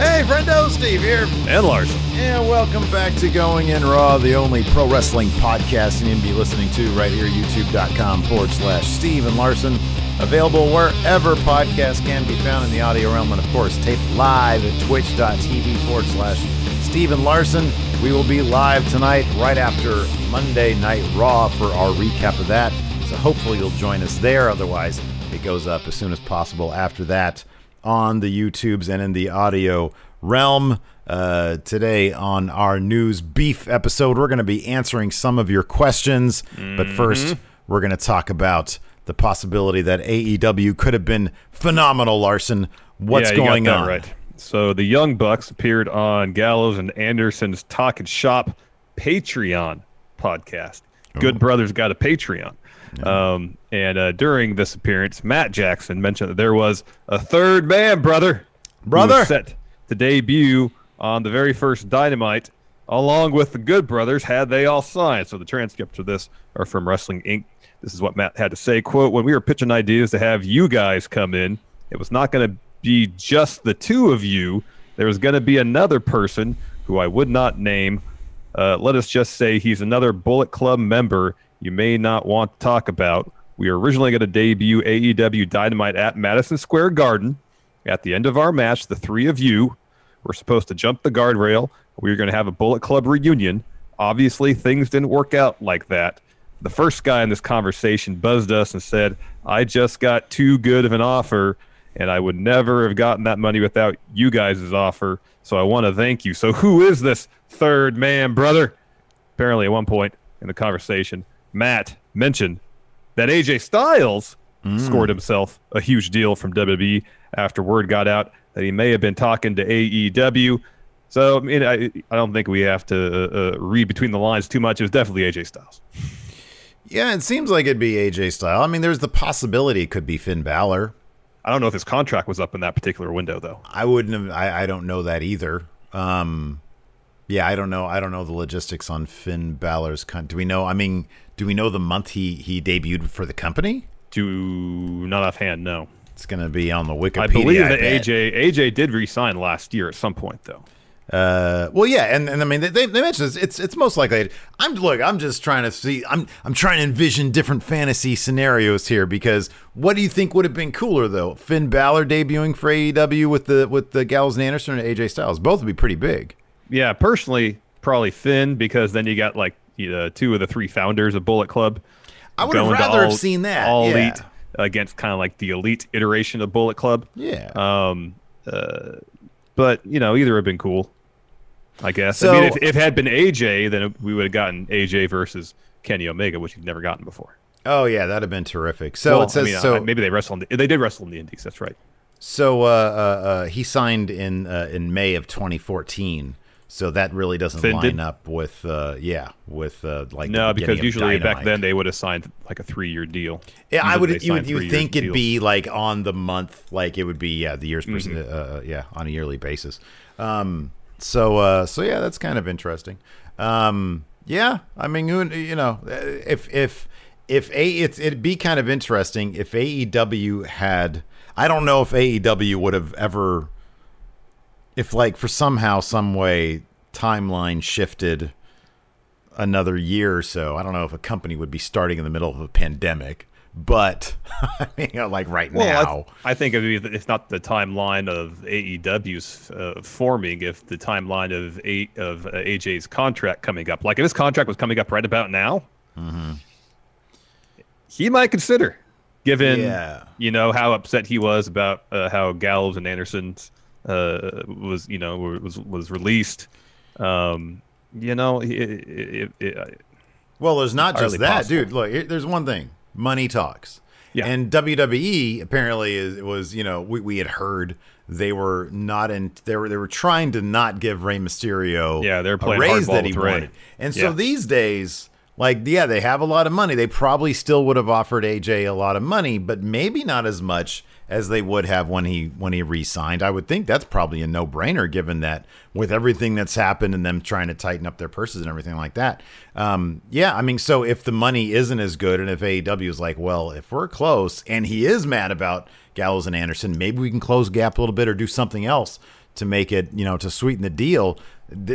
Hey, friendo, Steve here. And Larson. And welcome back to Going In Raw, the only pro wrestling podcast you can be listening to right here, youtube.com forward slash Steve and Larson. Available wherever podcasts can be found in the audio realm, and of course, taped live at twitch.tv forward slash Steve and Larson. We will be live tonight, right after Monday Night Raw, for our recap of that. So hopefully you'll join us there. Otherwise, it goes up as soon as possible after that on the YouTubes and in the audio realm. Uh, today on our news brief episode, we're going to be answering some of your questions. But first, we're going to talk about the possibility that AEW could have been phenomenal, Larson. What's Yeah, going on? Right. So the Young Bucks appeared on Gallows and Anderson's Talk and Shop Patreon podcast. Good Brothers got a Patreon. Um, and uh, during this appearance, Matt Jackson mentioned that there was a third man, brother, Brother! set to debut on the very first Dynamite, along with the Good Brothers, had they all signed. So the transcripts of this are from Wrestling Inc. This is what Matt had to say. Quote, when we were pitching ideas to have you guys come in, it was not going to be just the two of you. There was going to be another person who I would not name. Uh, let us just say he's another Bullet Club member you may not want to talk about. We were originally going to debut AEW Dynamite at Madison Square Garden. At the end of our match, the three of you were supposed to jump the guardrail. We were going to have a Bullet Club reunion. Obviously, things didn't work out like that. The first guy in this conversation buzzed us and said, I just got too good of an offer, and I would never have gotten that money without you guys' offer. So I want to thank you. So, who is this third man, brother? Apparently, at one point in the conversation, Matt mentioned that AJ Styles scored himself a huge deal from WWE after word got out that he may have been talking to AEW. So, I mean, I, I don't think we have to uh, uh, read between the lines too much. It was definitely AJ Styles. Yeah, it seems like it'd be AJ style. I mean, there's the possibility it could be Finn Balor. I don't know if his contract was up in that particular window, though. I wouldn't have. I, I don't know that either. Um, yeah, I don't know. I don't know the logistics on Finn Balor's. Con- do we know? I mean, do we know the month he he debuted for the company? Do not offhand, no. It's going to be on the Wikipedia. I believe that bet. AJ AJ did resign last year at some point, though. Uh, well, yeah, and, and I mean they, they they mentioned this. it's it's most likely. I'm look. I'm just trying to see. I'm I'm trying to envision different fantasy scenarios here because what do you think would have been cooler though? Finn Balor debuting for AEW with the with the Gallows and Anderson and AJ Styles. Both would be pretty big. Yeah, personally, probably Finn because then you got like you know, two of the three founders of Bullet Club. I would have rather have seen that. all yeah. elite against kind of like the elite iteration of Bullet Club. Yeah. Um, uh, but you know, either have been cool. I guess. So- I mean, if, if it had been AJ, then we would have gotten AJ versus Kenny Omega, which you've never gotten before. oh yeah, that'd have been terrific. So Well, it says I mean, so. uh, maybe they wrestled. In the, they did wrestle in the Indies. That's right. So uh, uh, uh, he signed in uh, in May of 2014. So that really doesn't Finn line did? up with uh, yeah with uh, like No, because usually back then they would have signed like a three-year deal. Yeah, I would. You would, you think it'd deals. be like on the month, like it would be yeah the years, per Mm-hmm. uh, yeah on a yearly basis. Um, so uh, so yeah, that's kind of interesting. Um, yeah, I mean, you know, if if if a it's it'd be kind of interesting if AEW had. I don't know if AEW would have ever, if like for somehow some way timeline shifted another year or so. I don't know if a company would be starting in the middle of a pandemic, but I mean, you know, like right Well, I, now. th- I think it'd be, it's not the timeline of AEW's uh, forming, if the timeline of a, of uh, AJ's contract coming up. Like if his contract was coming up right about now, Mm-hmm. he might consider, given Yeah. you know how upset he was about uh, how Gallows and Anderson uh, was you know was was released. Um, you know, it, it, it, well, there's not just that, possible. dude. Look, here, there's one thing: money talks. Yeah. And WWE apparently is, was, you know, we, we had heard they were not in they were they were trying to not give Rey Mysterio Yeah, they're a playing raise hardball that he Rey. And so Yeah. these days, like, yeah, they have a lot of money. They probably still would have offered AJ a lot of money, but maybe not as much as they would have when he when he re-signed. I would think that's probably a no-brainer, given that with everything that's happened and them trying to tighten up their purses and everything like that. Um, yeah, I mean, so if the money isn't as good, and if AEW is like, well, if we're close, and he is mad about Gallows and Anderson, maybe we can close gap a little bit or do something else to make it, you know, to sweeten the deal.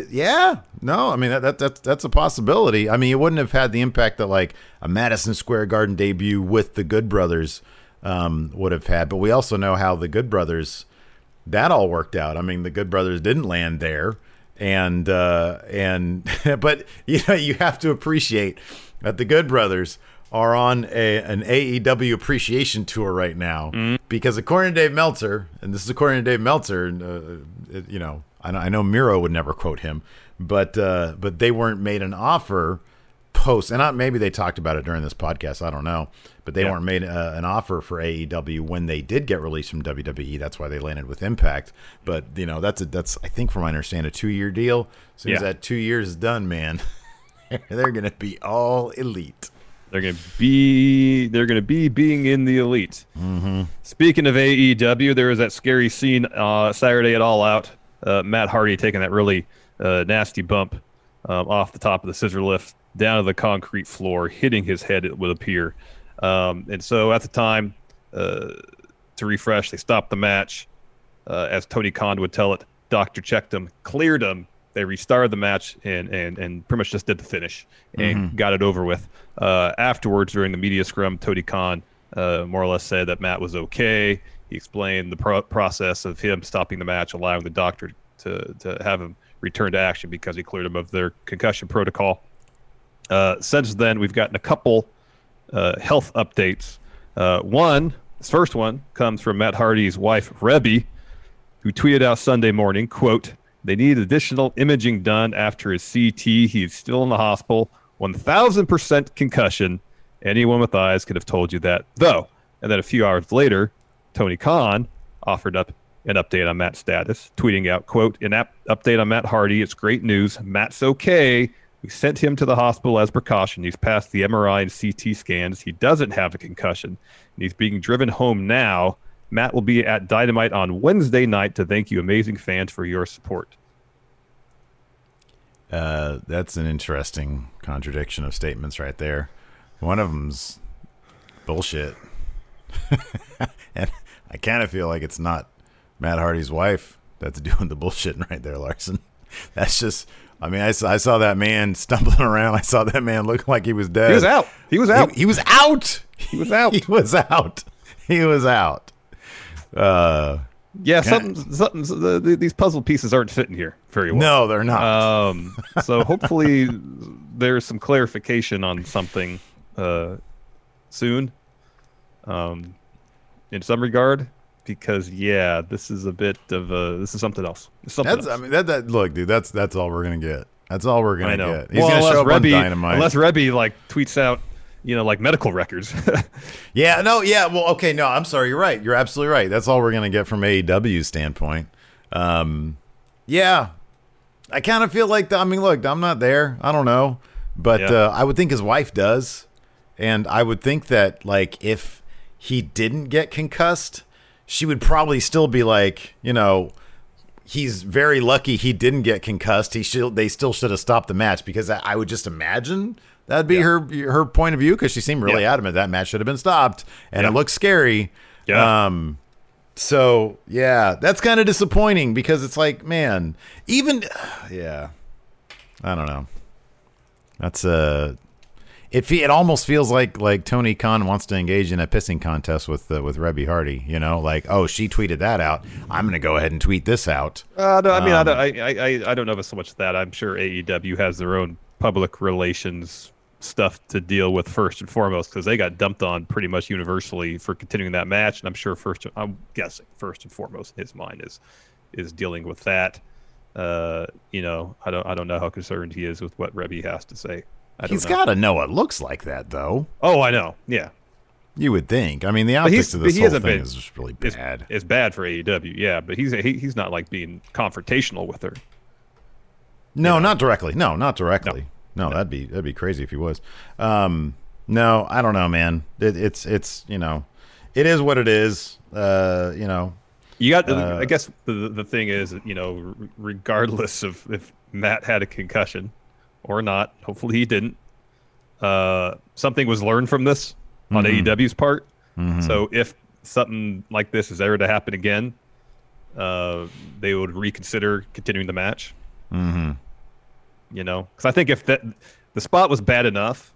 Yeah, no, I mean that, that that's that's a possibility. I mean, it wouldn't have had the impact that like a Madison Square Garden debut with the Good Brothers um, would have had. But we also know how the Good Brothers that all worked out. I mean, the Good Brothers didn't land there, and uh, and but you know you have to appreciate that the Good Brothers are on a an AEW appreciation tour right now because according to Dave Meltzer, and this is according to Dave Meltzer, uh, it- you know, I know, I know Miro would never quote him, but uh, but they weren't made an offer post, and not maybe they talked about it during this podcast. I don't know, but they Yeah. weren't made uh, an offer for AEW when they did get released from WWE. That's why they landed with Impact. But you know, that's a, that's I think from my understanding a two year deal. As soon as that two years is done, man, they're gonna be all elite. They're gonna be they're gonna be being in the elite. Mm-hmm. Speaking of AEW, there was that scary scene uh, Saturday at All Out. Uh, Matt Hardy taking that really uh, nasty bump um, off the top of the scissor lift down to the concrete floor, hitting his head. It would appear, um, and so at the time uh, to refresh, they stopped the match. Uh, as Tony Khan would tell it, doctor checked him, cleared him. They restarted the match and and and pretty much just did the finish and got it over with. Uh, afterwards, during the media scrum, Tony Khan uh, more or less said that Matt was okay. He explained the pro- process of him stopping the match, allowing the doctor to to have him return to action because he cleared him of their concussion protocol. Uh, since then, we've gotten a couple uh, health updates. Uh, one, this first one comes from Matt Hardy's wife, Reby, who tweeted out Sunday morning, quote, they need additional imaging done after his CT. He's still in the hospital. 1000% concussion. Anyone with eyes could have told you that, though. And then a few hours later, Tony Khan offered up an update on Matt's status, tweeting out, quote, an update on Matt Hardy. It's great news. Matt's okay. We sent him to the hospital as precaution. He's passed the MRI and CT scans. He doesn't have a concussion. And he's being driven home now. Matt will be at Dynamite on Wednesday night to thank you, amazing fans, for your support. Uh, that's an interesting contradiction of statements right there. One of them's bullshit, and I kind of feel like it's not Matt Hardy's wife that's doing the bullshitting right there, Larson. That's just. I mean, I saw, I saw that man stumbling around. I saw that man looking like he was dead. He was out. He was out. He, he was out. He was out. He was out. He was out. Uh, yeah, something, something. The, the, these puzzle pieces aren't fitting here very well. no, they're not. Um, so hopefully there's some clarification on something uh, soon, um, in some regard, because yeah, this is a bit of a this is something else. Something That's else. I mean that that look, dude. That's that's all we're gonna get. That's all we're gonna get. He's well, gonna show up Reby, on Dynamite. unless Reby like tweets out, you know, like medical records. yeah, no, yeah. Well, okay, no. I'm sorry. You're right. You're absolutely right. That's all we're gonna get from AEW's standpoint. Um, yeah, I kind of feel like. I mean, look, I'm not there. I don't know, but Yeah. uh, I would think his wife does, and I would think that like if he didn't get concussed, she would probably still be like, you know. He's very lucky he didn't get concussed. He should. They still should have stopped the match because I, I would just imagine that'd be her her point of view because she seemed really Yeah. adamant that match should have been stopped and Yeah. it looks scary. Yeah. Um. So yeah, that's kind of disappointing because it's like, man, even yeah, I don't know. That's uh it fe- it almost feels like like Tony Khan wants to engage in a pissing contest with uh, with Reby Hardy. You know, like oh she tweeted that out, I'm gonna go ahead and tweet this out. Uh, no, I mean, Um, I, don't- I, I, I don't know so much that. I'm sure AEW has their own public relations stuff to deal with first and foremost because they got dumped on pretty much universally for continuing that match, and I'm sure first, I'm guessing first and foremost in his mind is is dealing with that. Uh, you know, I don't, I don't know how concerned he is with what Reby has to say. Don't got to know it looks like that though. Oh, I know. Yeah, You would think. I mean, the optics he's- of this whole thing been- is just really bad. It's bad for AEW, yeah, but he's he, he's not like being confrontational with her. No, not directly. No, not directly. No, that'd be that'd be crazy if he was. Um, no, I don't know, man. It, it's it's you know, it is what it is. Uh, you know, You got. Uh, I guess the the thing is, you know, regardless of if Matt had a concussion or not, hopefully he didn't. Uh, something was learned from this on Mm-hmm. AEW's part. So if something like this is ever to happen again, uh, they would reconsider continuing the match. Mm-hmm. You know, because I think if that the spot was bad enough,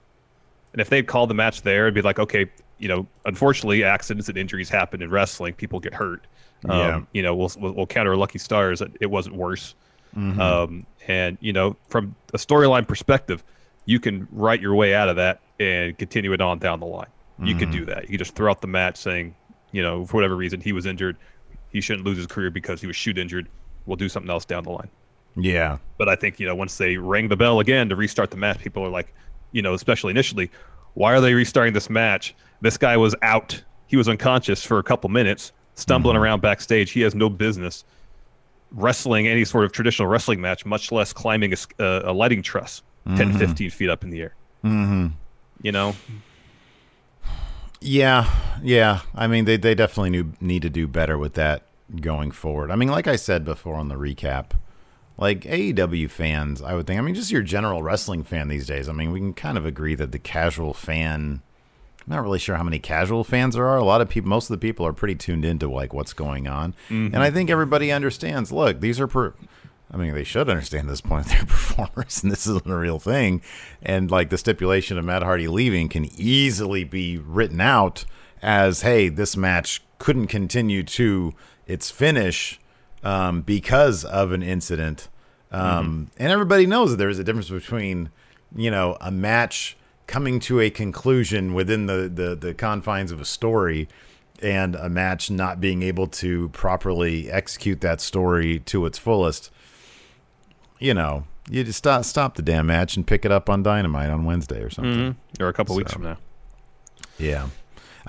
and if they'd called the match there, it'd be like, okay, you know, unfortunately, accidents and injuries happen in wrestling. People get hurt. Yeah. Um, you know, we'll, we'll we'll counter lucky stars. It wasn't worse. Mm-hmm. Um, and you know, from a storyline perspective, you can write your way out of that and continue it on down the line. You could Mm-hmm. do that. You could just throw out the match saying, you know, for whatever reason he was injured, he shouldn't lose his career because he was shoot injured. We'll do something else down the line. yeah, But I think you know once they ring the bell again to restart the match, people are like, you know, especially initially, why are they restarting this match? This guy was out. He was unconscious for a couple minutes, stumbling around backstage. He has no business wrestling any sort of traditional wrestling match, much less climbing a, uh, a lighting truss 10, 15 feet up in the air. Mm-hmm. You know, yeah, yeah. I mean, they they definitely knew, need to do better with that going forward. I mean, like I said before on the recap, like AEW fans, I would think. I mean, just your general wrestling fan these days. I mean, we can kind of agree that the casual fan. I'm not really sure how many casual fans there are. A lot of people, most of the people are pretty tuned into like what's going on, and I think everybody understands. Look, these are. Per- I mean, they should understand this point they're performers, and this isn't a real thing. And like the stipulation of Matt Hardy leaving can easily be written out as, "Hey, this match couldn't continue to its finish um, because of an incident." Um, And everybody knows that there is a difference between, you know, a match coming to a conclusion within the, the, the confines of a story and a match not being able to properly execute that story to its fullest. You know, you just stop, stop the damn match and pick it up on Dynamite on Wednesday or something. Mm-hmm. or a couple weeks from now. Yeah.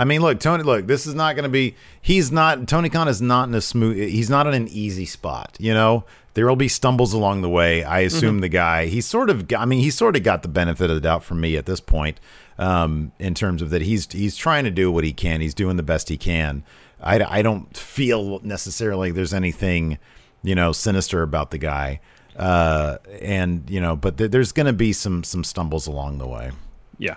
I mean, look, Tony. Look, this is not going to be. He's not. Tony Khan is not in a smooth. He's not in an easy spot. You know, there will be stumbles along the way. I assume the guy. He's sort of. I mean, he's sort of got the benefit of the doubt from me at this point, um, in terms of that he's he's trying to do what he can. He's doing the best he can. I, I don't feel necessarily there's anything, you know, sinister about the guy. Uh, and you know, but th- there's going to be some some stumbles along the way. Yeah.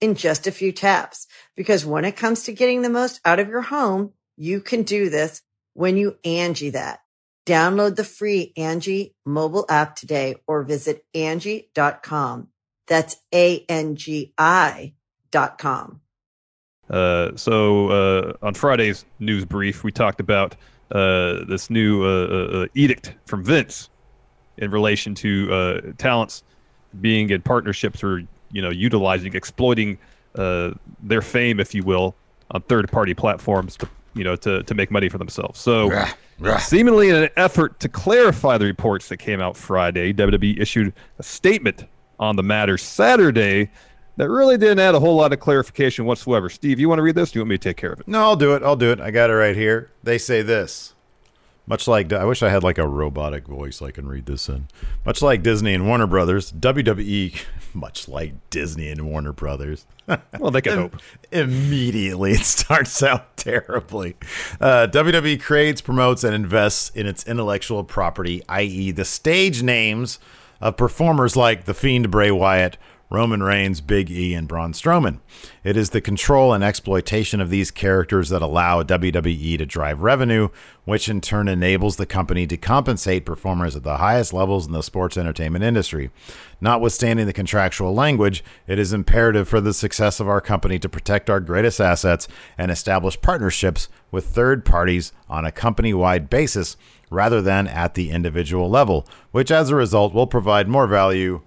in just a few taps. Because when it comes to getting the most out of your home, you can do this when you Angie that. Download the free Angie mobile app today or visit Angie.com. That's A-N-G-I dot com. Uh, so uh, on Friday's news brief, we talked about uh, this new uh, uh, uh, edict from Vince in relation to talents being in partnerships or you know utilizing, exploiting uh, their fame, if you will, on third-party platforms to you know to to make money for themselves. So. Seemingly in an effort to clarify the reports that came out Friday, WWE issued a statement on the matter Saturday that really didn't add a whole lot of clarification whatsoever. Steve, you want to read this? Do you want me to take care of it? No, I'll do it. I'll do it. I got it right here. They say this Much like I wish I had like a robotic voice I can read this in. Much like Disney and Warner Brothers, WWE, much like Disney and Warner Brothers. Well, they can hope. Immediately, it starts out terribly. Uh, WWE creates, promotes, and invests in its intellectual property, i.e., the stage names of performers like The Fiend Bray Wyatt, Roman Reigns, Big E, and Braun Strowman. It is the control and exploitation of these characters that allow WWE to drive revenue, which in turn enables the company to compensate performers at the highest levels in the sports entertainment industry. Notwithstanding the contractual language, it is imperative for the success of our company to protect our greatest assets and establish partnerships with third parties on a company wide basis rather than at the individual level, which as a result will provide more value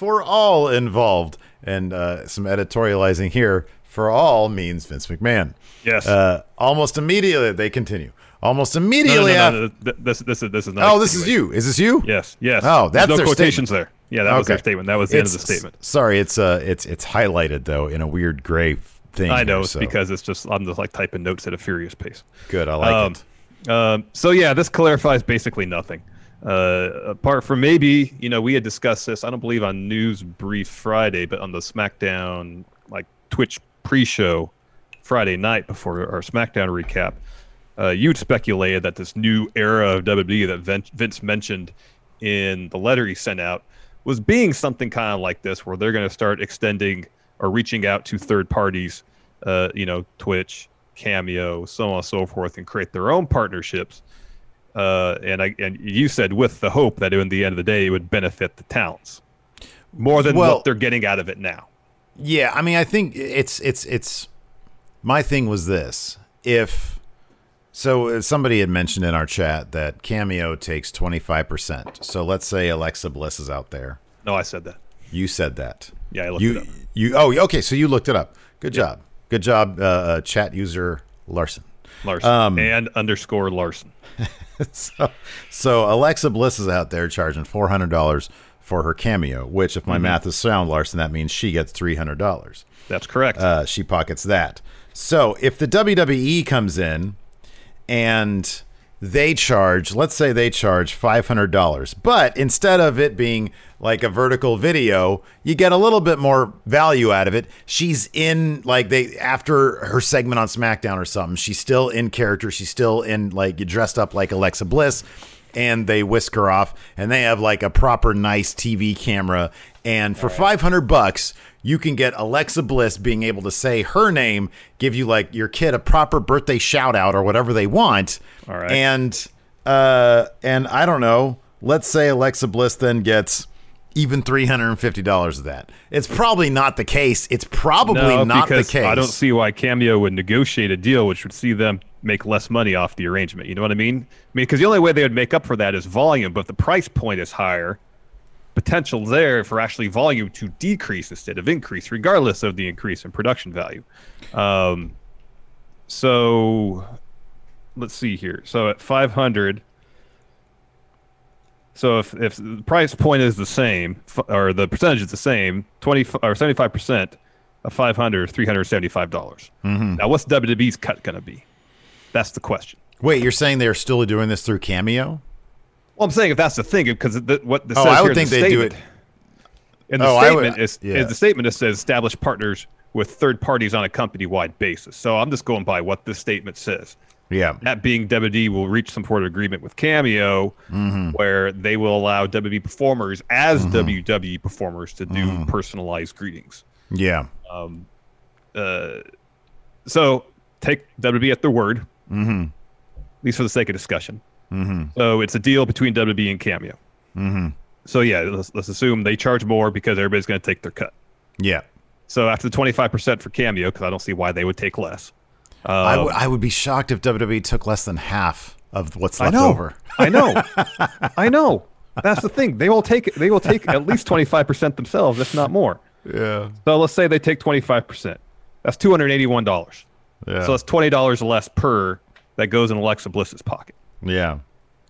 for all involved. And uh, some editorializing here for all means Vince McMahon. Yes. Uh, almost immediately, they continue. Almost No, no, immediately no, after. no, th- This, this is this is not. Oh, this is you. Is this you? Yes, yes. Oh, There's that's no their quotations there. Yeah, that was their statement. That was the end of the statement. Sorry, it's uh, it's it's highlighted though in a weird gray thing. I know here, it's so because it's just I'm just like typing notes at a furious pace. good. I like um, it. Um, so yeah, this clarifies basically nothing. Uh, apart from maybe you know we had discussed this. I don't believe on News Brief Friday, but on the SmackDown like Twitch pre-show Friday night before our SmackDown recap, uh, you'd speculated that this new era of WWE that Vince mentioned in the letter he sent out was being something kind of like this, where they're going to start extending or reaching out to third parties, uh, you know, Twitch, Cameo, so on and so forth, and create their own partnerships. Uh, and I and you said with the hope that in the end of the day it would benefit the talents more than Well- what they're getting out of it now. Yeah, I mean, I think it's it's it's. My thing was this: if so, uh, somebody had mentioned in our chat that Cameo takes twenty five percent. So let's say Alexa Bliss is out there. No, I said that. You said that. Yeah, I looked you it up. you oh okay. So you looked it up. Good job. Good job, uh, uh, chat user Larson. Larson Um, and underscore Larson. so, so Alexa Bliss is out there charging four hundred dollars for her cameo. Which, if my Mm-hmm. math is sound, Larson, that means she gets three hundred dollars. That's correct. Uh, she pockets that. So if the WWE comes in and they charge, let's say they charge five hundred dollars, but instead of it being like a vertical video, you get a little bit more value out of it. She's in like they after her segment on SmackDown or something. She's still in character. She's still in like dressed up like Alexa Bliss. And they whisk her off, and they have like a proper nice TV camera. And for five hundred bucks, you can get Alexa Bliss being able to say her name, give you like your kid a proper birthday shout out or whatever they want. All right. And uh and I don't know, let's say Alexa Bliss then gets even three hundred and fifty dollars of that. It's probably not the case. It's probably no, not the case. I don't see why Cameo would negotiate a deal which would see them make less money off the arrangement. You know what I mean? I mean, because the only way they would make up for that is volume, but if the price point is higher. Potential there for actually volume to decrease instead of increase, regardless of the increase in production value. Um, so let's see here. So at 500, so if, if the price point is the same, or the percentage is the same, 20 or 75% of 500 $375. dollars Now, what's WWE's cut going to be? That's the question. Wait, you're saying they're still doing this through Cameo? Well, I'm saying if that's the thing, because the, what Oh, says I would think the they do statement- it. In the Oh, I would- is, yeah. is the statement that says establish partners with third parties on a company-wide basis. So I'm just going by what this statement says. Yeah. That being WWE will reach some sort of agreement with Cameo Mm-hmm. where they will allow WWE performers as WWE performers to do Mm-hmm. personalized greetings. Yeah. Um, Uh, so take WWE at their word, mm-hmm. at least for the sake of discussion. Mm-hmm. So it's a deal between WWE and Cameo. Mm-hmm. So yeah, let's, let's assume they charge more because everybody's going to take their cut. Yeah. So after the 25% for Cameo, because I don't see why they would take less. I Um, would I would be shocked if WWE took less than half of what's I left know. over. I know. I know. That's the thing. They will take they will take at least 25% themselves, if not more. Yeah. So let's say they take 25%. That's $281. Yeah. So that's $20 less per that goes in Alexa Bliss's pocket. Yeah.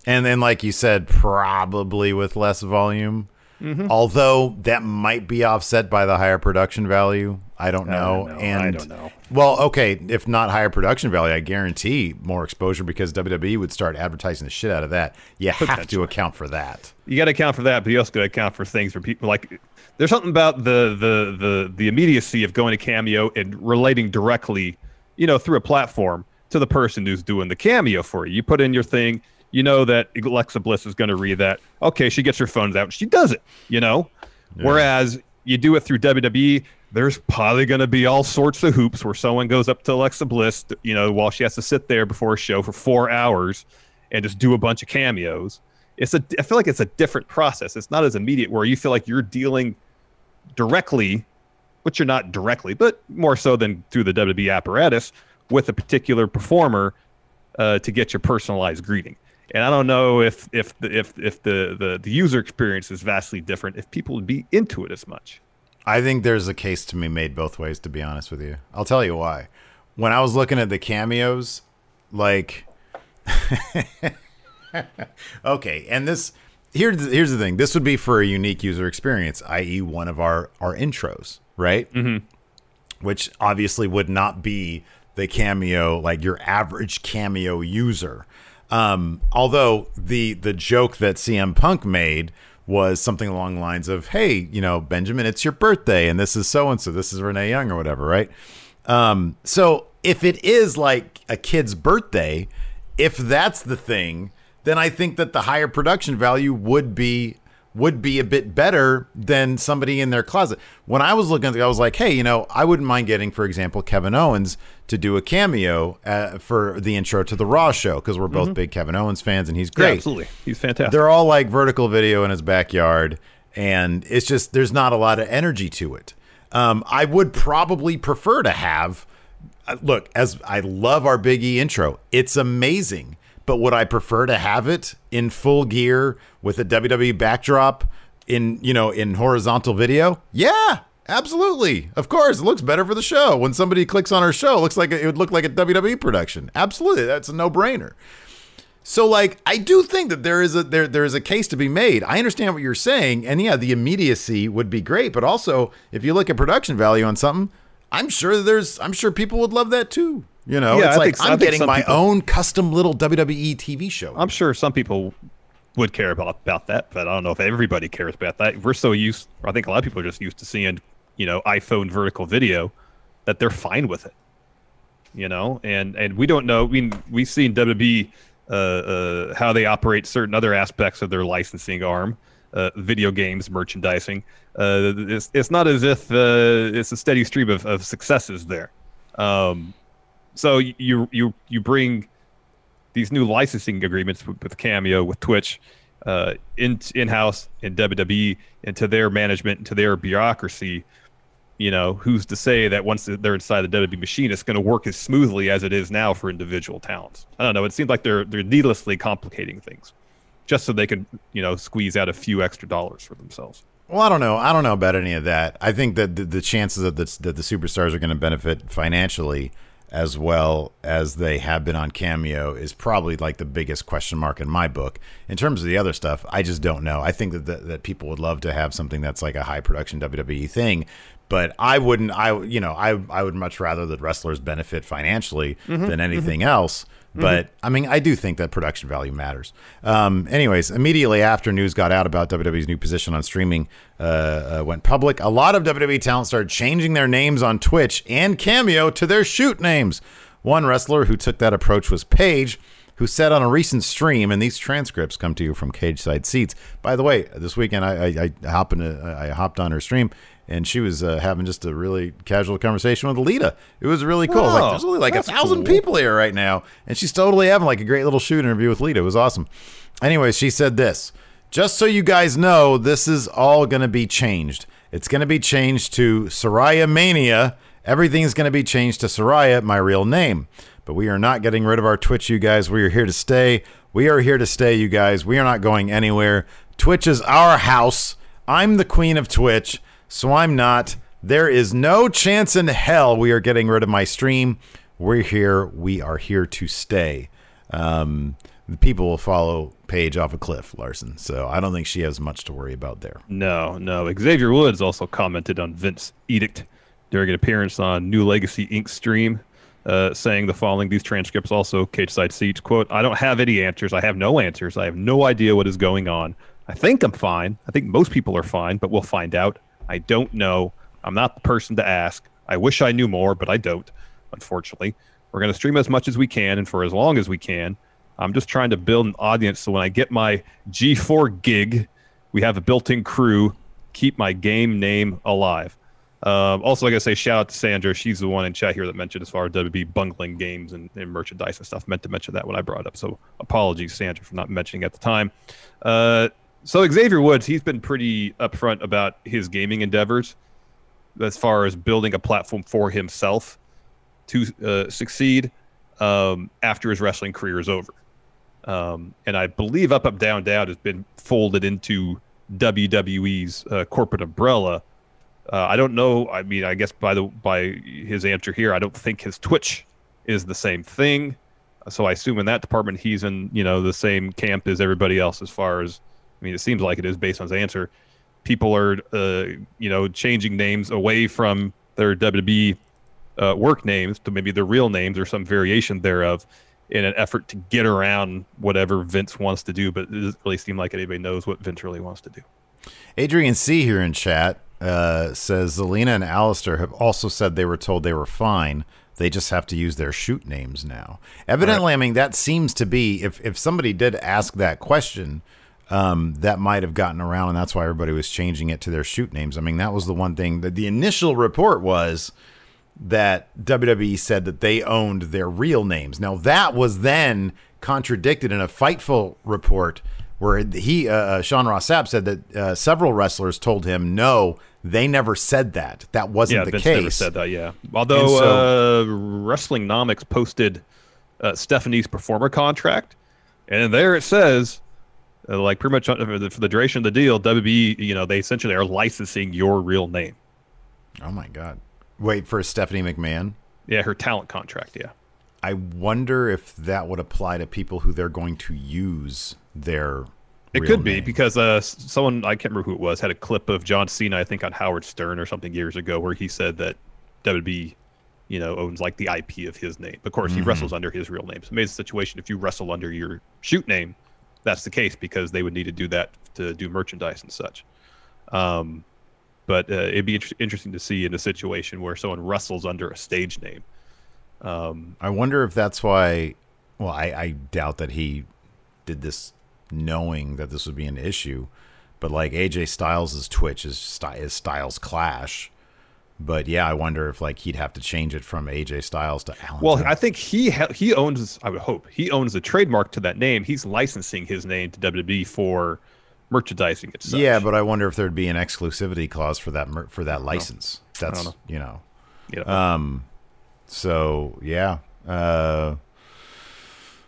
And then like you said, probably with less volume. Mm-hmm. Although that might be offset by the higher production value. I don't know. don't know. And I don't know. Well, okay, if not higher production value, I guarantee more exposure because WWE would start advertising the shit out of that. You have to account for that. you got to account for that, but you also got to account for things for people like there's something about the the the the immediacy of going to Cameo and relating directly, you know, through a platform to the person who's doing the cameo for you. You put in your thing, you know that Alexa Bliss is going to read that. Okay, she gets her phones out, she does it, you know. Whereas you do it through WWE, there's probably going to be all sorts of hoops where someone goes up to Alexa Bliss, you know, while she has to sit there before a show for four hours and just do a bunch of cameos. It's a, I feel like it's a different process. It's not as immediate where you feel like you're dealing directly, but you're not directly, but more so than through the WWE apparatus with a particular performer uh, to get your personalized greeting. And I don't know if if the, if if the, the the user experience is vastly different, if people would be into it as much. I think there's a case to be made both ways, to be honest with you. I'll tell you why. When I was looking at the cameos, like, okay, and this here's here's the thing. This would be for a unique user experience, i.e., one of our our intros, right? Mm-hmm. Which obviously would not be the cameo like your average cameo user. Um, although the the joke that CM Punk made was something along the lines of, "Hey, you know, Benjamin, it's your birthday, and this is so and so. This is Renee Young or whatever, right?" Um, so if it is like a kid's birthday, if that's the thing, then I think that the higher production value would be would be a bit better than somebody in their closet. When I was looking at it, I was like, hey, you know, I wouldn't mind getting, for example, Kevin Owens to do a cameo uh, for the intro to the Raw show because we're both big Kevin Owens fans and he's Mm-hmm. Yeah, great. absolutely, he's fantastic. They're all like vertical video in his backyard, and it's just there's not a lot of energy to it. Um, I would probably prefer to have. uh, Look, as I love our Big E intro, it's amazing. But would I prefer to have it in full gear with a WWE backdrop in you know in horizontal video? Yeah, absolutely. Of course, it looks better for the show. When somebody clicks on our show, it looks like it would look like a WWE production. Absolutely, that's a no brainer. So like I do think that there is a there there is a case to be made. I understand what you're saying, and yeah, the immediacy would be great, but also if you look at production value on something, I'm sure there's I'm sure people would love that too. You know, Yeah, it's I like think- I'm getting my people- own custom little WWE TV show. I'm sure some people would care about about that, but I don't know if everybody cares about that. We're so used, I think a lot of people are just used to seeing, you know, iPhone vertical video that they're fine with it. You know, and and we don't know. I mean, we've seen WWE uh, uh, how they operate certain other aspects of their licensing arm, uh, video games, merchandising. Uh, it's it's not as if uh, it's a steady stream of, of successes there. Um, so you you you bring these new licensing agreements with, with Cameo, with Twitch, uh, in in house in WWE, into their management, into their bureaucracy. You know, who's to say that once they're inside the WWE machine, it's going to work as smoothly as it is now for individual talents? I don't know. It seems like they're they're needlessly complicating things, just so they can you know squeeze out a few extra dollars for themselves. Well, I don't know. I don't know about any of that. I think that the, the chances that the, that the superstars are going to benefit financially as well as they have been on Cameo is probably like the biggest question mark in my book. In terms of the other stuff, I just don't know. I think that that, that people would love to have something that's like a high production WWE thing, but I wouldn't. I you know I I would much rather that wrestlers benefit financially mm-hmm. than anything mm-hmm. else. But I mean, I do think that production value matters. Um, anyways, immediately after news got out about WWE's new position on streaming uh, uh, went public, a lot of WWE talent started changing their names on Twitch and Cameo to their shoot names. One wrestler who took that approach was Paige, who said on a recent stream, and these transcripts come to you from Cageside Seats. By the way, this weekend I, I, I happened to, I hopped on her stream. And she was uh, having just a really casual conversation with Alita. It was really cool. Was like, Oh, there's only like a thousand cool. people here right now, and she's totally having like a great little shoot interview with Lita. It was awesome. Anyways, she said this. Just so you guys know, this is all going to be changed. It's going to be changed to Saraya Mania. Everything's going to be changed to Saraya, my real name. But we are not getting rid of our Twitch, you guys. We are here to stay. We are here to stay, you guys. We are not going anywhere. Twitch is our house. I'm the queen of Twitch, so I'm not. There is no chance in hell we are getting rid of my stream. We're here. We are here to stay. Um, the people will follow Paige off a cliff, Larson. So I don't think she has much to worry about there. No, no. Xavier Woods also commented on Vince's edict during an appearance on New Legacy Inc. stream, uh, saying the following: These transcripts also Cageside Seats. Quote: I don't have any answers. I have no answers. I have no idea what is going on. I think I'm fine. I think most people are fine, but we'll find out. I don't know. I'm not the person to ask. I wish I knew more, but I don't, unfortunately. We're going to stream as much as we can and for as long as we can. I'm just trying to build an audience so when I get my G4 gig, we have a built in crew, keep my game name alive. Um, also, like I say, shout out to Sandra. She's the one in chat here that mentioned as far as WB bungling games and, and merchandise and stuff. Meant to mention that when I brought up. So apologies, Sandra, for not mentioning at the time. Uh, so Xavier Woods, he's been pretty upfront about his gaming endeavors as far as building a platform for himself to uh, succeed um, after his wrestling career is over. Um, and I believe Up Up Down Down has been folded into WWE's uh, corporate umbrella. Uh, I don't know. I mean, I guess by the by his answer here, I don't think his Twitch is the same thing. So I assume in that department he's in you know the same camp as everybody else as far as I mean it seems like it is based on his answer. People are uh, you know changing names away from their WWE uh, work names to maybe their real names or some variation thereof in an effort to get around whatever Vince wants to do. But it doesn't really seem like anybody knows what Vince really wants to do. Adrian C here in chat uh, says Zelina and Aleister have also said they were told they were fine. They just have to use their shoot names now. Evidently, right. I mean that seems to be if if somebody did ask that question, um, that might have gotten around, and that's why everybody was changing it to their shoot names. I mean that was the one thing that the initial report was that WWE said that they owned their real names. Now that was then contradicted in a Fightful report where he uh, uh Sean Ross Sapp said that uh, several wrestlers told him no, they never said that. That wasn't yeah, the Vince case. Never said that. Yeah. Although so, uh, Wrestlenomics posted uh, Stephanie's performer contract, and there it says. Uh, like pretty much for the, for the duration of the deal, WB, you know, they essentially are licensing your real name. Oh my god! Wait for Stephanie McMahon. Yeah, her talent contract. Yeah. I wonder if that would apply to people who they're going to use their. It could be because uh, someone I can't remember who it was had a clip of John Cena, I think, on Howard Stern or something years ago, where he said that WB, you know, owns like the IP of his name. Of course, mm-hmm. he wrestles under his real name. So, maybe the situation if you wrestle under your shoot name, that's the case because they would need to do that to do merchandise and such. Um, but uh, it'd be inter- interesting to see in a situation where someone wrestles under a stage name. Um, I wonder if that's why. Well, I, I doubt that he did this knowing that this would be an issue, but like AJ Styles' Twitch is, is Styles Clash. But yeah, I wonder if like he'd have to change it from AJ Styles to Alan. Well, I think he ha- he owns. I would hope he owns the trademark to that name. He's licensing his name to WWE for merchandising it. Yeah, but I wonder if there'd be an exclusivity clause for that mer- for that license. Know. That's know. you know. Yeah. Um. So yeah. Uh.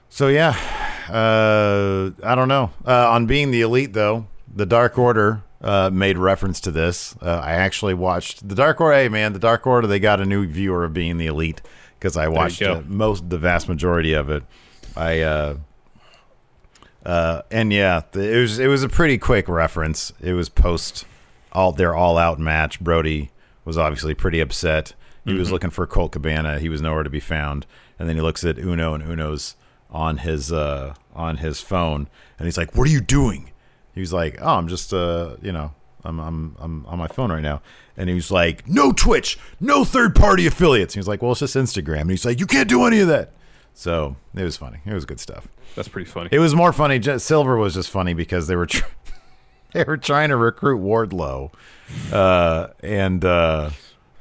So yeah. Uh. I don't know. Uh, on being the elite though, the Dark Order uh, made reference to this. Uh, I actually watched the Dark Order. Hey man, the Dark Order. They got a new viewer of being the elite because I watched uh, most the vast majority of it. I uh, uh, and yeah, it was it was a pretty quick reference. It was post all their all out match. Brodie was obviously pretty upset. He mm-hmm. was looking for Colt Cabana. He was nowhere to be found. And then he looks at Uno, and Uno's on his uh, on his phone, and he's like, "What are you doing?" He was like, "Oh, I'm just uh, you know, I'm I'm I'm on my phone right now." And he was like, "No Twitch, no third party affiliates." And he was like, "Well, it's just Instagram." And he's like, "You can't do any of that." So it was funny. It was good stuff. That's pretty funny. It was more funny. Silver was just funny because they were tr- they were trying to recruit Wardlow, uh, and uh,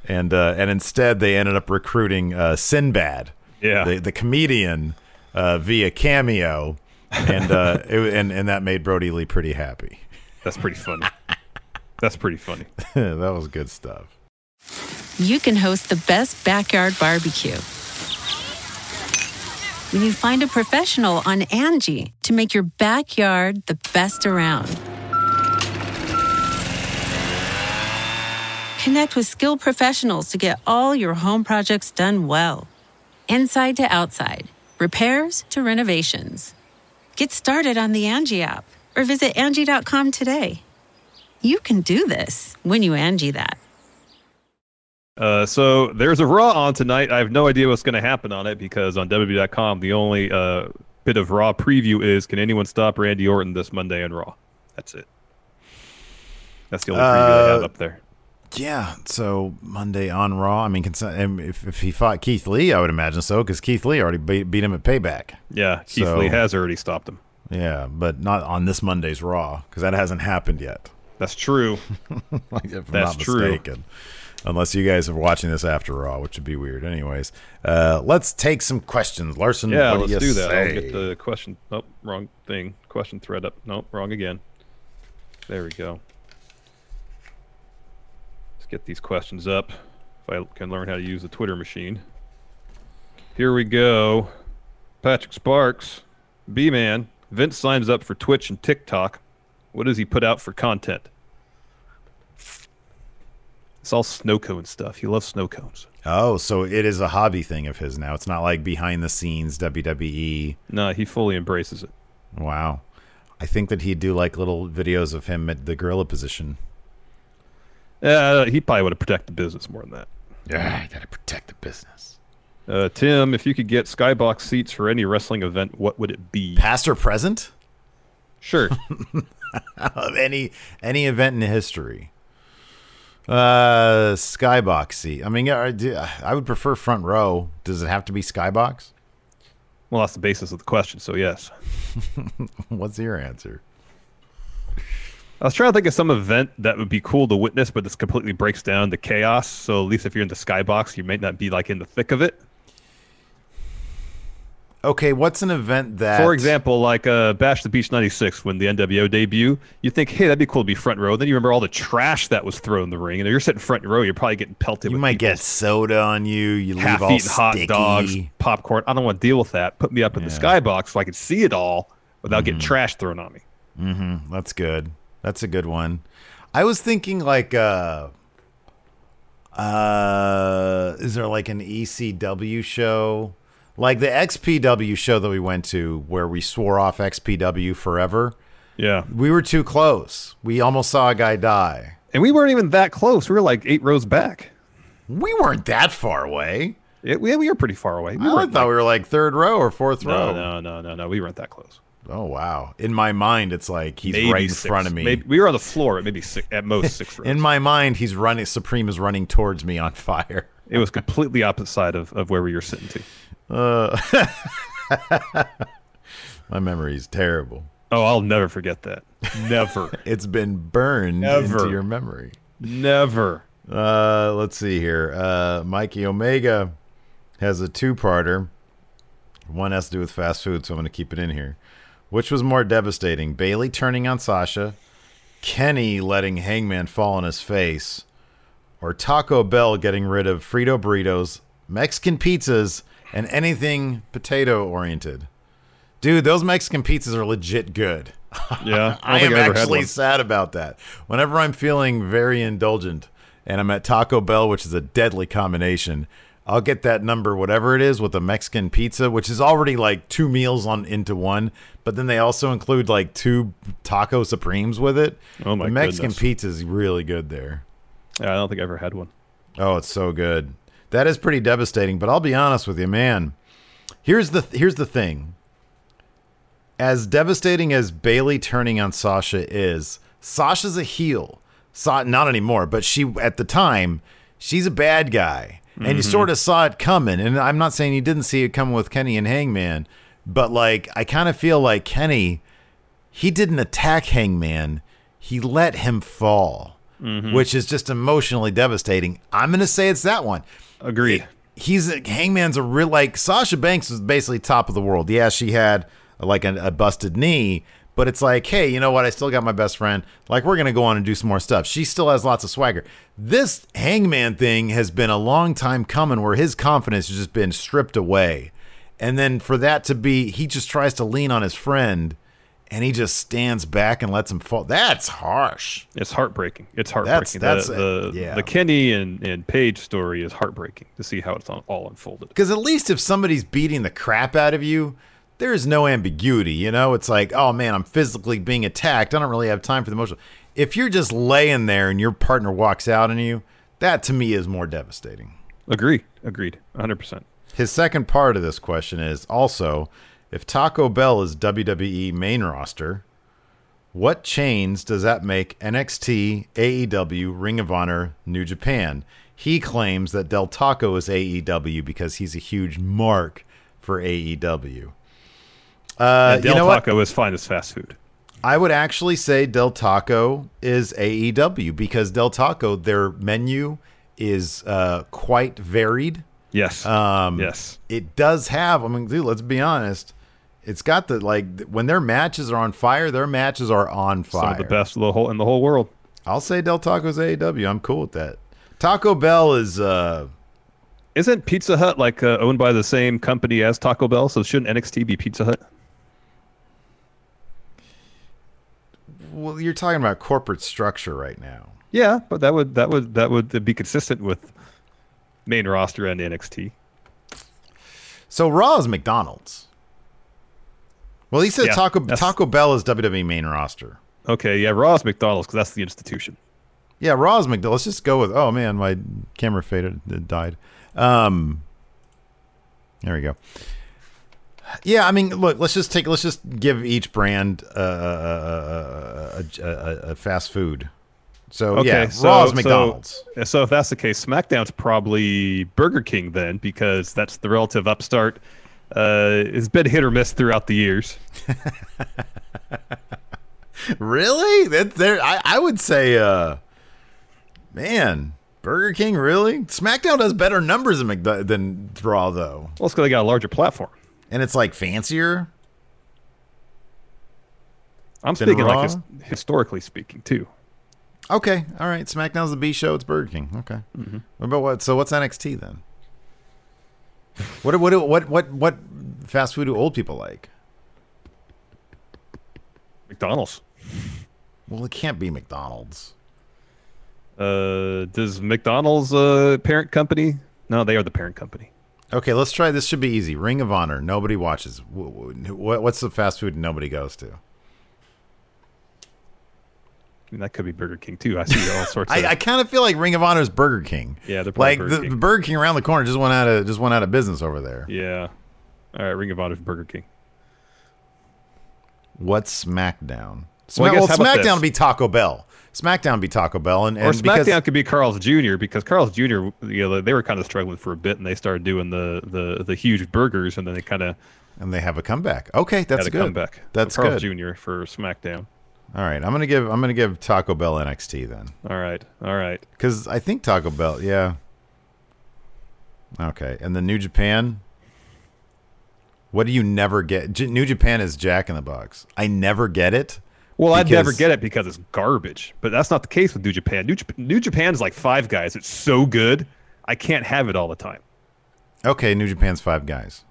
and uh, and instead they ended up recruiting uh, Sinbad, yeah, the, the comedian, uh, via cameo, and uh, it, and and that made Brodie Lee pretty happy. That's pretty funny. That's pretty funny. that was good stuff. You can host the best backyard barbecue when you find a professional on Angie to make your backyard the best around. Connect with skilled professionals to get all your home projects done well. Inside to outside, repairs to renovations. Get started on the Angie app or visit Angie.com today. You can do this when you Angie that. Uh, so there's a Raw on tonight. I have no idea what's going to happen on it because on WWE.com, the only uh, bit of Raw preview is can anyone stop Randy Orton this Monday on Raw? That's it. That's the only preview they have Uh, up there. Yeah, so Monday on Raw. I mean, if, if he fought Keith Lee, I would imagine so, because Keith Lee already beat, beat him at Payback. Yeah, Keith so- Lee has already stopped him. Yeah, but not on this Monday's Raw, because that hasn't happened yet. That's true. like, if I'm That's not true. mistaken. Unless you guys are watching this after Raw, which would be weird. Anyways, uh, let's take some questions. Larson, Yeah, what let's do, you do that. I'll get the question. Nope, wrong thing. Question thread up. Nope, wrong again. There we go. Get these questions up. If I can learn how to use the Twitter machine. Here we go. Patrick Sparks, B Man. Vince signs up for Twitch and TikTok. What does he put out for content? It's all snow cone stuff. He loves snow cones. Oh, so it is a hobby thing of his now. It's not like behind the scenes WWE. No, he fully embraces it. Wow. I think that he'd do like little videos of him at the gorilla position. Uh, he probably would have protected the business more than that. Yeah, I gotta protect the business. Uh, Tim, if you could get skybox seats for any wrestling event, what would it be? Past or present? Sure. of any any event in history. Uh, skybox seat. I mean, I, I would prefer front row. Does it have to be skybox? well, that's the basis of the question, so yes. What's your answer? I was trying to think of some event that would be cool to witness, but this completely breaks down the chaos. So at least if you're in the skybox, you might not be like in the thick of it. Okay, what's an event that? For example, like uh, Bash the Beach '96 when the NWO debut, you think, hey, that'd be cool to be front row. Then you remember all the trash that was thrown in the ring, and if you're sitting front row, you're probably getting pelted. you with might get soda on you. You leave all half-eaten hot dogs, popcorn. I don't want to deal with that. Put me up in the Yeah. Mm-hmm. skybox so I can see it all without getting trash thrown on me. Mm-hmm. That's good. That's a good one. I was thinking like uh uh is there like an ECW show? Like the XPW show that we went to where we swore off XPW forever. Yeah, We were too close. We almost saw a guy die. and we weren't even that close. We were like eight rows back. We weren't that far away. It, we, we were pretty far away. We I thought like- we were like third row or fourth no, row. no, no, no, no. We weren't that close. Oh wow. In my mind it's like he's Maybe right in six. front of me. Maybe, we were on the floor at maybe six, at most six. In my mind he's running Supreme is running towards me on fire. it was completely opposite side of, of where we were sitting to. My memory is terrible. Oh, I'll never forget that. Never, It's been burned Never. into your memory. never. Uh, let's see here. Uh, Mikey Omega has a two-parter. One has to do with fast food, so I'm going to keep it in here. Which was more devastating, Bayley turning on Sasha, Kenny letting Hangman fall on his face, or Taco Bell getting rid of Frito burritos, Mexican pizzas, and anything potato-oriented? Dude, those Mexican pizzas are legit good. Yeah, I, don't am actually sad about that. Whenever I'm feeling very indulgent and I'm at Taco Bell, which is a deadly combination, I'll get that number, whatever it is, with a Mexican pizza, which is already like two meals on into one. But then they also include like two taco supremes with it. Oh my the Mexican pizza is really good there. Yeah, I don't think I ever had one. Oh, it's so good. That is pretty devastating. But I'll be honest with you, man. Here's the here's the thing. As devastating as Bayley turning on Sasha is, Sasha's a heel. Sa- not anymore, but she at the time, she's a bad guy. And you sort of saw it coming. And I'm not saying you didn't see it coming with Kenny and Hangman, but like I kind of feel like Kenny he didn't attack Hangman. He let him fall, mm-hmm. which is just emotionally devastating. I'm going to say it's that one. Agreed. He's a, Hangman's a real like Sasha Banks was basically top of the world. Yeah, she had like a, a busted knee, but it's like, hey, you know what? I still got my best friend. Like we're gonna go on and do some more stuff. She still has lots of swagger. This Hangman thing has been a long time coming, where his confidence has just been stripped away, and then for that to be, he just tries to lean on his friend. And he just stands back and lets him fall. That's harsh. It's heartbreaking. It's heartbreaking. that's- the, the, yeah. the Kenny and, and Paige story is heartbreaking to see how it's all unfolded. Because at least if somebody's beating the crap out of you, there's no ambiguity. You know, it's like, oh man, I'm physically being attacked. I don't really have time for the emotional. If you're just laying there and your partner walks out on you, that to me is more devastating. Agreed. Agreed. 100%. His second part of this question is also if Taco Bell is WWE main roster, what chains does that make NXT, AEW, Ring of Honor, New Japan? He claims that Del Taco is AEW because he's a huge mark for AEW. Uh, Del you know? Taco is fine as fast food. I would actually say Del Taco is AEW because Del Taco, their menu is uh, quite varied. Yes. Um, yes. It does have. I mean, dude, let's be honest. It's got the like when their matches are on fire. Their matches are on fire. Some of the best of the whole in the whole world. I'll say Del Taco's AEW. I'm cool with that. Taco Bell is. uh Isn't Pizza Hut like uh, owned by the same company as Taco Bell? So shouldn't NXT be Pizza Hut? Well, you're talking about corporate structure right now. Yeah, but that would that would that would be consistent with main roster and NXT. So Raw is McDonald's. Well, he said Yeah, Taco that's- Taco Bell is WWE main roster. Okay, yeah, Raw is McDonald's because that's the institution. Yeah, Raw's McDonald's. Let's just go with. Oh man, my camera faded. It died. Um, there we go. Yeah, I mean, look. Let's just take. Let's just give each brand uh, a, a, a, a fast food. So Okay, yeah, so, Raw's so- McDonald's. So, if that's the case, SmackDown's probably Burger King then, because that's the relative upstart. Uh, it's been hit or miss throughout the years. Really? That there. I, I would say. uh Man, Burger King. Really? SmackDown does better numbers than McDo- than Raw though, Well, it's because they got a larger platform. And it's like fancier. I'm speaking Raw? like his, historically speaking too. Okay, all right. SmackDown's the B show. It's Burger King. Okay. Mm-hmm. What about what? So what's NXT then? What what what what what fast food do old people like? McDonald's. Well, it can't be McDonald's. Uh, does McDonald's uh, parent company? No, they are the parent company. Okay, let's try. This should be easy. Ring of Honor. Nobody watches. Wh- wh- what- What's the fast food nobody goes to? I mean, that could be Burger King too. I see all sorts of. I, I kind of feel like Ring of Honor is Burger King. Yeah, they're probably like Burger the King. Burger King around the corner just went out of just went out of business over there. yeah. All right, Ring of Honor's Burger King. What's SmackDown? Well, Smack- guess how about SmackDown this? would be Taco Bell. SmackDown be Taco Bell, and, Or and because SmackDown could be Carl's Jr. because Carl's Jr. You know they were kind of struggling for a bit, and they started doing the the the huge burgers, and then they kind of and they have a comeback. Okay, that's good. comeback. That's so Carl's good. Jr. for SmackDown. All right, I'm gonna give I'm gonna give Taco Bell NXT then, All right, all right. because I think Taco Bell, yeah. Okay, and the New Japan. What do you never get? J- New Japan is Jack in the Box. I never get it. Well, I'd never get it because it's garbage, but that's not the case with New Japan. New, Jap- New Japan's like Five Guys. It's so good, I can't have it all the time. Okay, New Japan's five guys.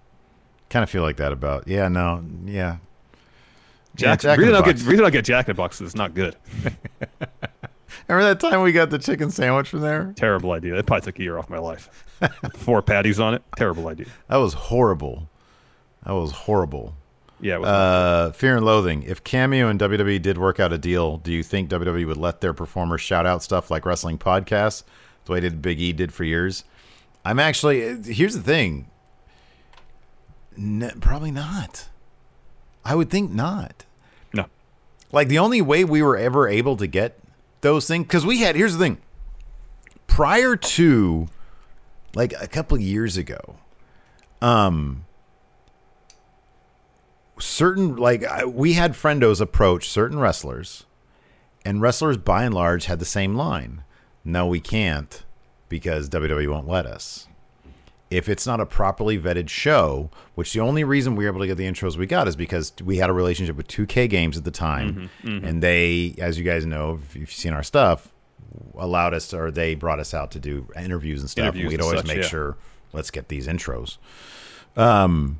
Kind of feel like that about. Yeah, no, yeah. Yeah, Jack, Jack reason, I get, reason I get Jack in the Box is it's not good. Remember that time we got the chicken sandwich from there? Terrible idea. It probably took a year off my life. Four patties on it. Terrible idea. That was horrible. That was horrible. Yeah. Uh, Fear and Loathing. If Cameo and WWE did work out a deal, do you think WWE would let their performers shout out stuff like wrestling podcasts, the way did Big E did for years? I'm actually. Here's the thing. N- probably not. I would think not. no. Like the only way we were ever able to get those things because we had. Here's the thing. Prior to, like a couple years ago, um, certain like I- we had friendos approach certain wrestlers, and wrestlers by and large had the same line: "No, we can't because WWE won't let us." If it's not a properly vetted show, which the only reason we were able to get the intros we got is because we had a relationship with 2K Games at the time, and they, as you guys know, if you've seen our stuff, allowed us or they brought us out to do interviews and stuff. Interviews and we'd and always such, make yeah. sure let's get these intros. Um,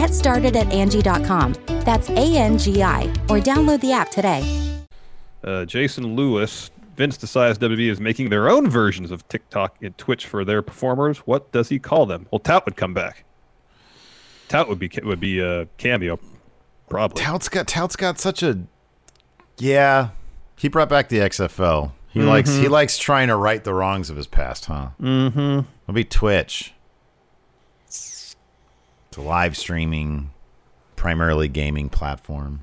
Get started at Angie.com. That's A N G I, or download the app today. Uh, Jason Lewis, Vince decides WWE is making their own versions of TikTok and Twitch for their performers. What does he call them? Well, Tout would come back. Tout would be would be a cameo, probably. Tout's got Tout's got such a yeah. He brought back the XFL. He likes he likes trying to right the wrongs of his past, huh? Mm-hmm. It'll be Twitch. It's a live streaming, primarily gaming platform.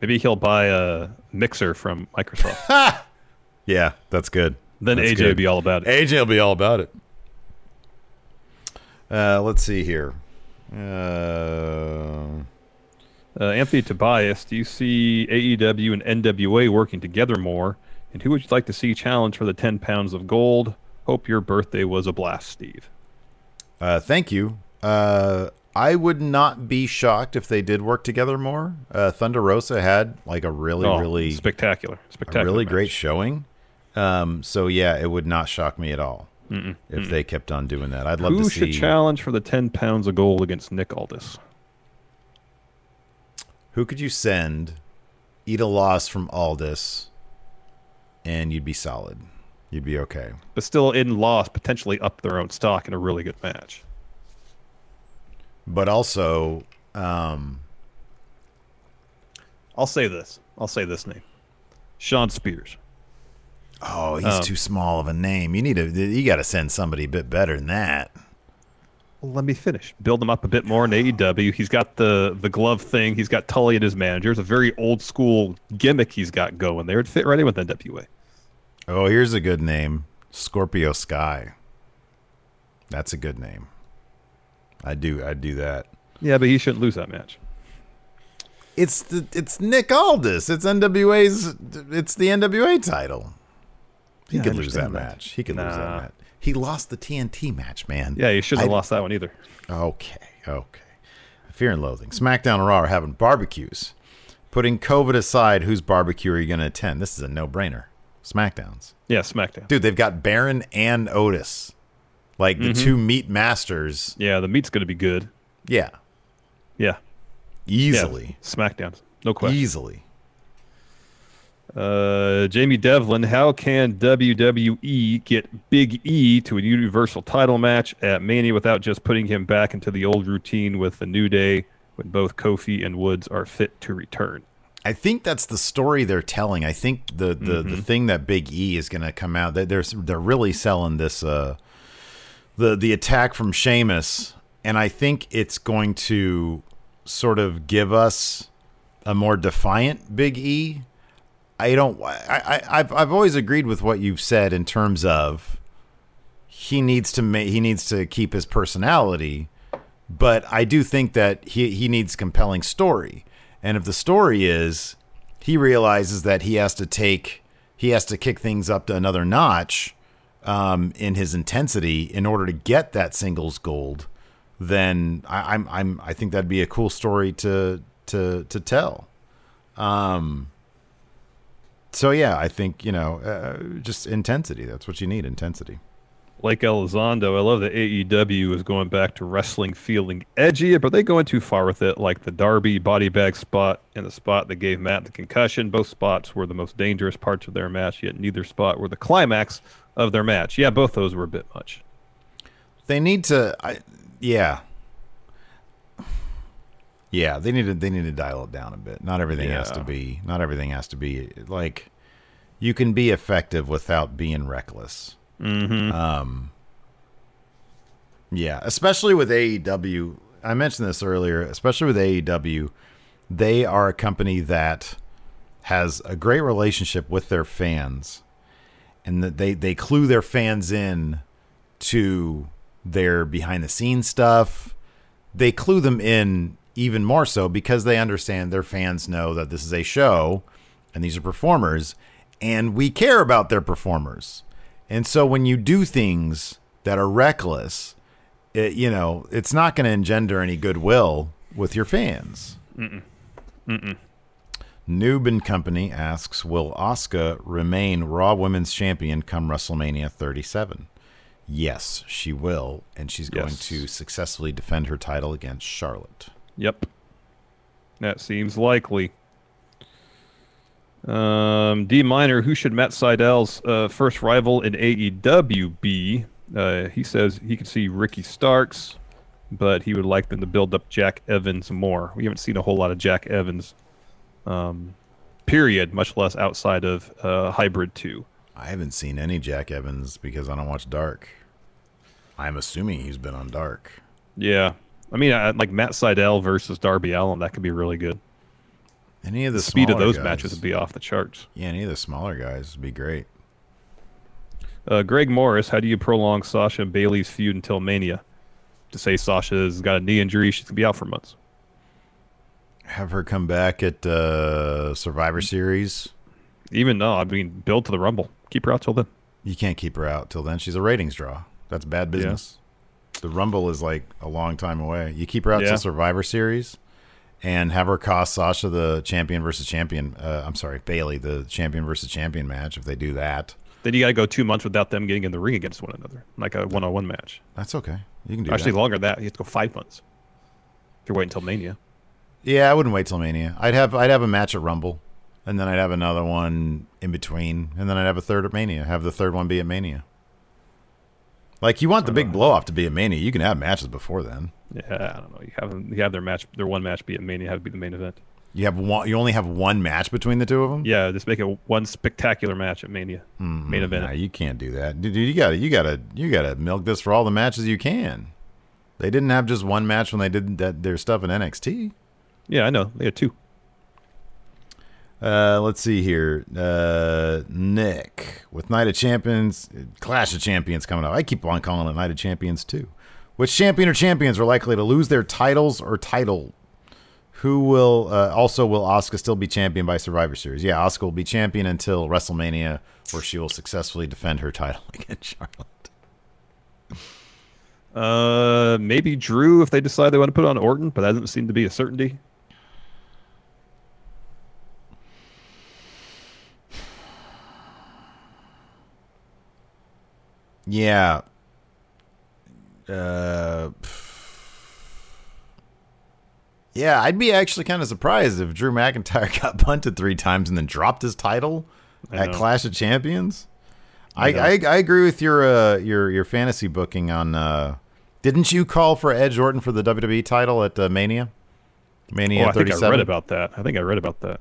Maybe he'll buy a mixer from Microsoft. Yeah, that's good. then That's AJ good. would be all about it. AJ will be all about it. Uh, let's see here. Uh, Uh, Anthony Tobias, do you see AEW and NWA working together more? And who would you like to see challenge for the 10 pounds of gold? Hope your birthday was a blast, Steve. uh, thank you. Uh, I would not be shocked if they did work together more. Uh, Thunder Rosa had like a really, Oh, really, spectacular. Spectacular. really match. great showing. Um, so yeah, it would not shock me at all if they kept on doing that. I'd love Who to should challenge for the 10 pounds of gold against Nick Aldis? who could you send, eat a loss from Aldis, and you'd be solid. You'd be okay. But still, in loss, potentially up their own stock in a really good match. But also, um, I'll say this. I'll say this name Shawn Spears. oh, he's Um, too small of a name. You need to. You got to send somebody a bit better than that. Well, let me finish. Build him up a bit more in AEW. He's got the the glove thing. He's got Tully and his manager. It's a very old school gimmick he's got going there. It'd fit right in with NWA. Oh, here's a good name Scorpio Sky. That's a good name. I do. I do that. Yeah, but he shouldn't lose that match. It's the it's Nick Aldis. It's NWA's. It's the NWA title. He Yeah, could lose that that. match. He could lose that match. He lost the TNT match, man. Yeah, he shouldn't have lost that one either. Okay, okay. Fear and Loathing. SmackDown and Raw are having barbecues. Putting COVID aside, whose barbecue are you going to attend? This is a no-brainer. SmackDown's. Yeah, SmackDown. Dude, they've got Baron and Otis. Like Mm-hmm. the two meat masters. Yeah, the meat's going to be good. Yeah. Yeah. Easily. Yeah. SmackDown. No question. Easily. Uh, Jamie Devlin, how can WWE get Big E to a Universal title match at Mania without just putting him back into the old routine with the New Day when both Kofi and Woods are fit to return? I think that's the story they're telling. I think the the, Mm-hmm. the thing that Big E is going to come out. They, they're they're really selling this uh the the attack from Sheamus, and I think it's going to sort of give us a more defiant Big E. I don't. I, I I've I've always agreed with what you've said in terms of he needs to ma- he needs to keep his personality, but I do think that he he needs compelling story. And if the story is he realizes that he has to take he has to kick things up to another notch um, in his intensity in order to get that singles gold, then I, I'm I'm I think that'd be a cool story to to to tell. Um. So yeah, I think you know uh, just intensity. That's what you need. Intensity. Like Elizondo, I love that AEW is going back to wrestling feeling edgy, but they going too far with it, like the Darby body bag spot and the spot that gave Matt the concussion. Both spots were the most dangerous parts of their match, yet neither spot were the climax of their match. Yeah, both those were a bit much. They need to. I, yeah. Yeah, they need to. They need to dial it down a bit. Not everything has to be. Not everything has to be like. You can be effective without being reckless. Mm-hmm. Um. Yeah, especially with AEW. I mentioned this earlier. Especially with AEW, they are a company that has a great relationship with their fans, and that they they clue their fans in to their behind the scenes stuff. They clue them in even more so because they understand their fans know that this is a show and these are performers and we care about their performers. And so when you do things that are reckless, it, you know, it's not going to engender any goodwill with your fans. Mm-mm. Mm-mm. Noob and Company asks, "Will Asuka remain Raw Women's Champion come WrestleMania 37?" Yes, she will, and she's going Yes. to successfully defend her title against Charlotte. Yep. That seems likely. Um, D Minor, who should Matt Sydal's uh, first rival in AEW be? Uh, he says he could see Ricky Starks, but he would like them to build up Jack Evans more. We haven't seen a whole lot of Jack Evans, um, period, much less outside of uh, Hybrid 2. I haven't seen any Jack Evans because I don't watch Dark. I'm assuming he's been on Dark. Yeah. I mean, I, like Matt Sydal versus Darby Allin, that could be really good. Any of the, The speed of those guys- matches would be off the charts. Yeah, any of the smaller guys would be great. Uh, Greg Morris, how do you prolong Sasha and Bayley's feud until Mania? To say Sasha's got a knee injury, she's gonna be out for months. Have her come back at uh, Survivor. Series. Even though I mean, build to the Rumble, keep her out till then. You can't keep her out till then. She's a ratings draw. That's bad business. The Rumble is like a long time away. You keep her out Yeah. till Survivor Series, and have her cost Sasha the champion versus champion. Uh, I'm sorry, Bayley the champion versus champion match. If they do that, Then you gotta go two months without them getting in the ring against one another, like a one-on-one match. that's okay. You can do Actually, that. longer than that. You have to go five months. If you're waiting until Mania. Yeah, I wouldn't wait till Mania. I'd have I'd have a match at Rumble, and then I'd have another one in between, and then I'd have a third at Mania. Have the third one be at Mania. Like you want the big blow off to be a Mania, you can have matches before then. Yeah, I don't know. You have them, you have their match, their one match be at Mania, have it be the main event. You have one. You only have one match between the two of them. Yeah, just make it one spectacular match at Mania, hmm, main event. Nah, you can't do that, dude. You gotta, you gotta, you gotta milk this for all the matches you can. They didn't have just one match when they did that, their stuff in NXT. Yeah, I know. They had two. Uh, let's see here. Uh, Nick with Night of Champions, Clash of Champions coming up. I keep on calling it Night of Champions too. Which champion or champions are likely to lose their titles or title? Who will uh, also will Asuka still be champion by Survivor Series? Yeah, Asuka will be champion until WrestleMania, where she will successfully defend her title against Charlotte. Uh, maybe Drew if they decide they want to put on Orton, but that doesn't seem to be a certainty. Yeah. Uh, yeah, I'd be actually kind of surprised if Drew McIntyre got punted three times and then dropped his title at. Clash of Champions. I. I, I agree with your uh, your your fantasy booking on. Uh, didn't you call for Edge Orton for the WWE title at uh, Mania? Mania oh, I think I read about that. I think I read about that.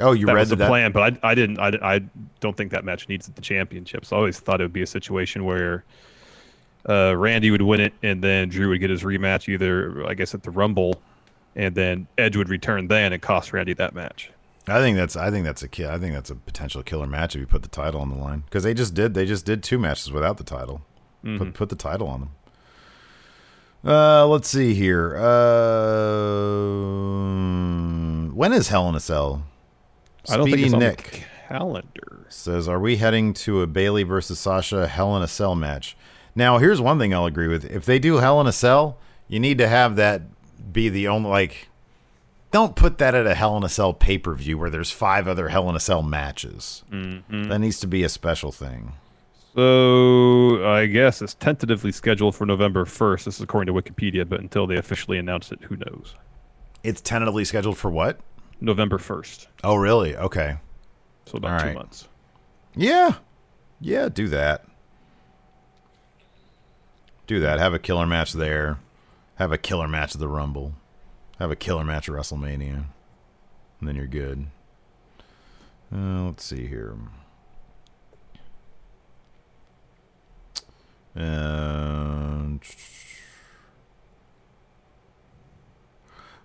Oh, you that read was the that? plan, but I, I didn't. I, I don't think that match needs the championships. I always thought it would be a situation where uh, Randy would win it, and then Drew would get his rematch, either I guess at the Rumble, and then Edge would return then and cost Randy that match. I think that's I think that's a ki- I think that's a potential killer match if you put the title on the line because they just did they just did two matches without the title. Put put the title on them. Uh, let's see here. Uh, when is Hell in a Cell? I don't think Speedy it's on Nick the calendar. says, "Are we heading to a Bayley versus Sasha Hell in a Cell match?" Now, here's one thing I'll agree with: if they do Hell in a Cell, you need to have that be the only like. Don't put that at a Hell in a Cell pay per view where there's five other Hell in a Cell matches. Mm-hmm. That needs to be a special thing. So I guess it's tentatively scheduled for November 1st. This is according to Wikipedia, but until they officially announce it, who knows? It's tentatively scheduled for what? November 1st. Oh, really? Okay. So about All two right. months. Yeah. Yeah, do that. Do that. Have a killer match there. Have a killer match at the Rumble. Have a killer match at WrestleMania. And then you're good. Uh, let's see here. Uh,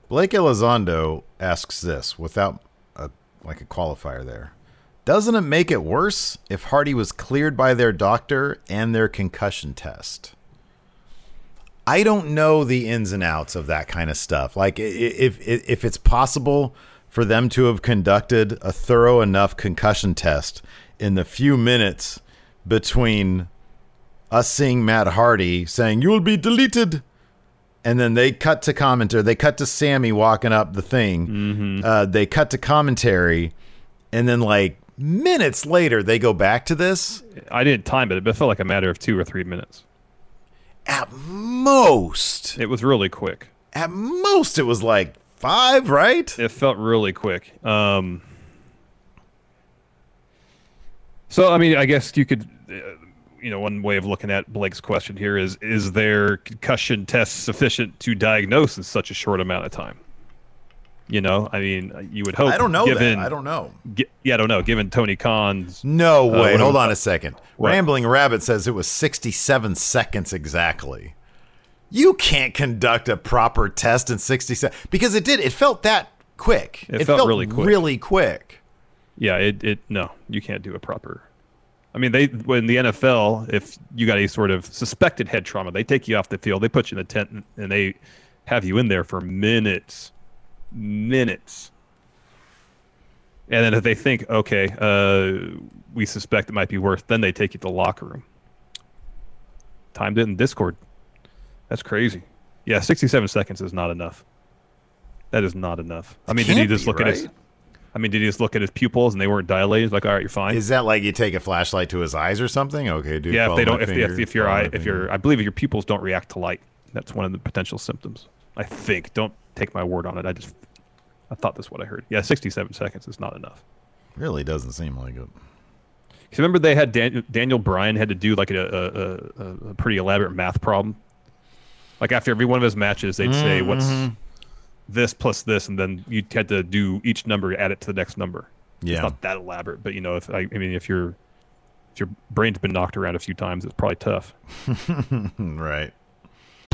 Blake Elizondo asks this without a, like a qualifier there. Doesn't it make it worse if Hardy was cleared by their doctor and their concussion test? I don't know the ins and outs of that kind of stuff. Like if if, it's possible for them to have conducted a thorough enough concussion test in the few minutes between us seeing Matt Hardy saying you will be deleted and then they cut to commentary. They cut to Sammy walking up the thing. Uh, they cut to commentary, and then like minutes later, they go back to this. I didn't time it, but it felt like a matter of two or three minutes. At most, It was really quick. at most, it was like five, right? It felt really quick. Um, so, I mean, I guess you could, uh, you know, one way of looking at Blake's question here is: Is their concussion test sufficient to diagnose in such a short amount of time? You know, I mean, you would hope. I don't know Given, that. I don't know. gi- yeah, I don't know. Given Tony Khan's, No Uh, way. what Hold on a second. What? Rambling Rabbit says it was 67 seconds exactly. You can't conduct a proper test in 67 because it did. It felt that quick. It felt really quick. Really quick. yeah, it, it no, you can't do a proper. I mean, they when the NFL, if you got any sort of suspected head trauma, they take you off the field, they put you in the tent, and- and they have you in there for minutes, minutes. And then if they think, okay, uh, we suspect it might be worse, then they take you to the locker room. Timed it in Discord. That's crazy. Yeah, 67 seconds is not enough. That is not enough. I mean, did he just be, look at his? I mean, did he just look at his pupils and they weren't dilated? Like, all right, you're fine. Is that like you take a flashlight to his eyes or something? Okay, dude. yeah, if they don't, if, finger, if, if your eye, if your. I believe your pupils don't react to light. That's one of the potential symptoms. I think. Don't take my word on it. I just, I thought that's what I heard. Yeah, 67 seconds is not enough. really doesn't seem like it. Because remember they had Dan, Daniel Bryan had to do like a, a, a, a pretty elaborate math problem. Like after every one of his matches, they'd say, Mm-hmm. "What's this plus this?" and then you had to do each number, add it to the next number. Yeah. It's not that elaborate, but you know, if I, I mean, if your if your brain's been knocked around a few times, it's probably tough. right.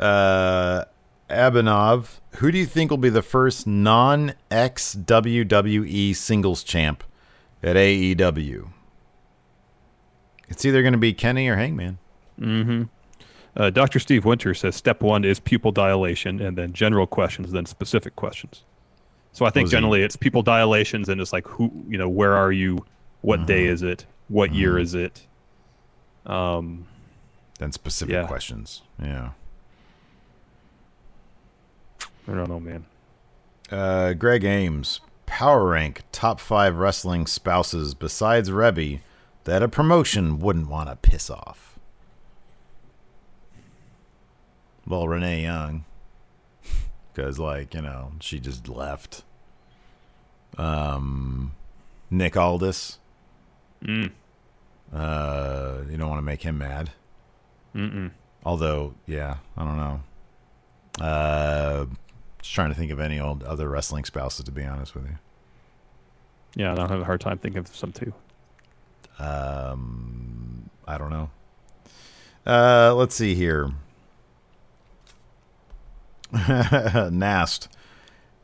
Uh, Abinov, who do you think will be the first non ex WWE singles champ at AEW? It's either going to be Kenny or Hangman. Uh, Dr. Steve Winter says step one is pupil dilation, and then general questions, then specific questions. So I think generally it's pupil dilations, and it's like who, you know, where are you? What day Mm-hmm. is it? What year is it? Um, Then specific Yeah. questions. Yeah. I don't know, man. Uh, Greg Ames, power rank top five wrestling spouses besides Reby that a promotion wouldn't want to piss off. Well, Renee Young, because like you know she just left. Um, Nick Aldis. Mm. Uh, you don't want to make him mad. Mm-mm. Although, yeah, I don't know. Uh, just trying to think of any old other wrestling spouses. To be honest with you. Yeah, and I have a hard time thinking of some too. Um, I don't know. Uh, let's see here. Nast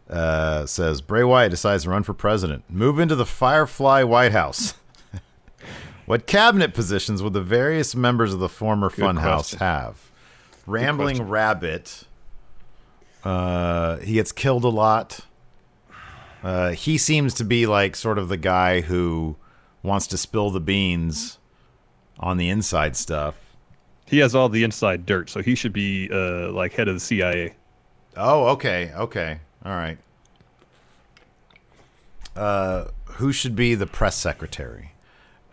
uh, says Bray Wyatt decides to run for president. Move into the Firefly White House. what cabinet positions would the various members of the former Funhouse question. have? Rambling. Rabbit. Uh, he gets killed a lot. Uh, he seems to be like sort of the guy who wants to spill the beans on the inside stuff. He has all the inside dirt, so he should be uh, like head of the CIA. Oh, okay, okay, all right. Uh, who should be the press secretary?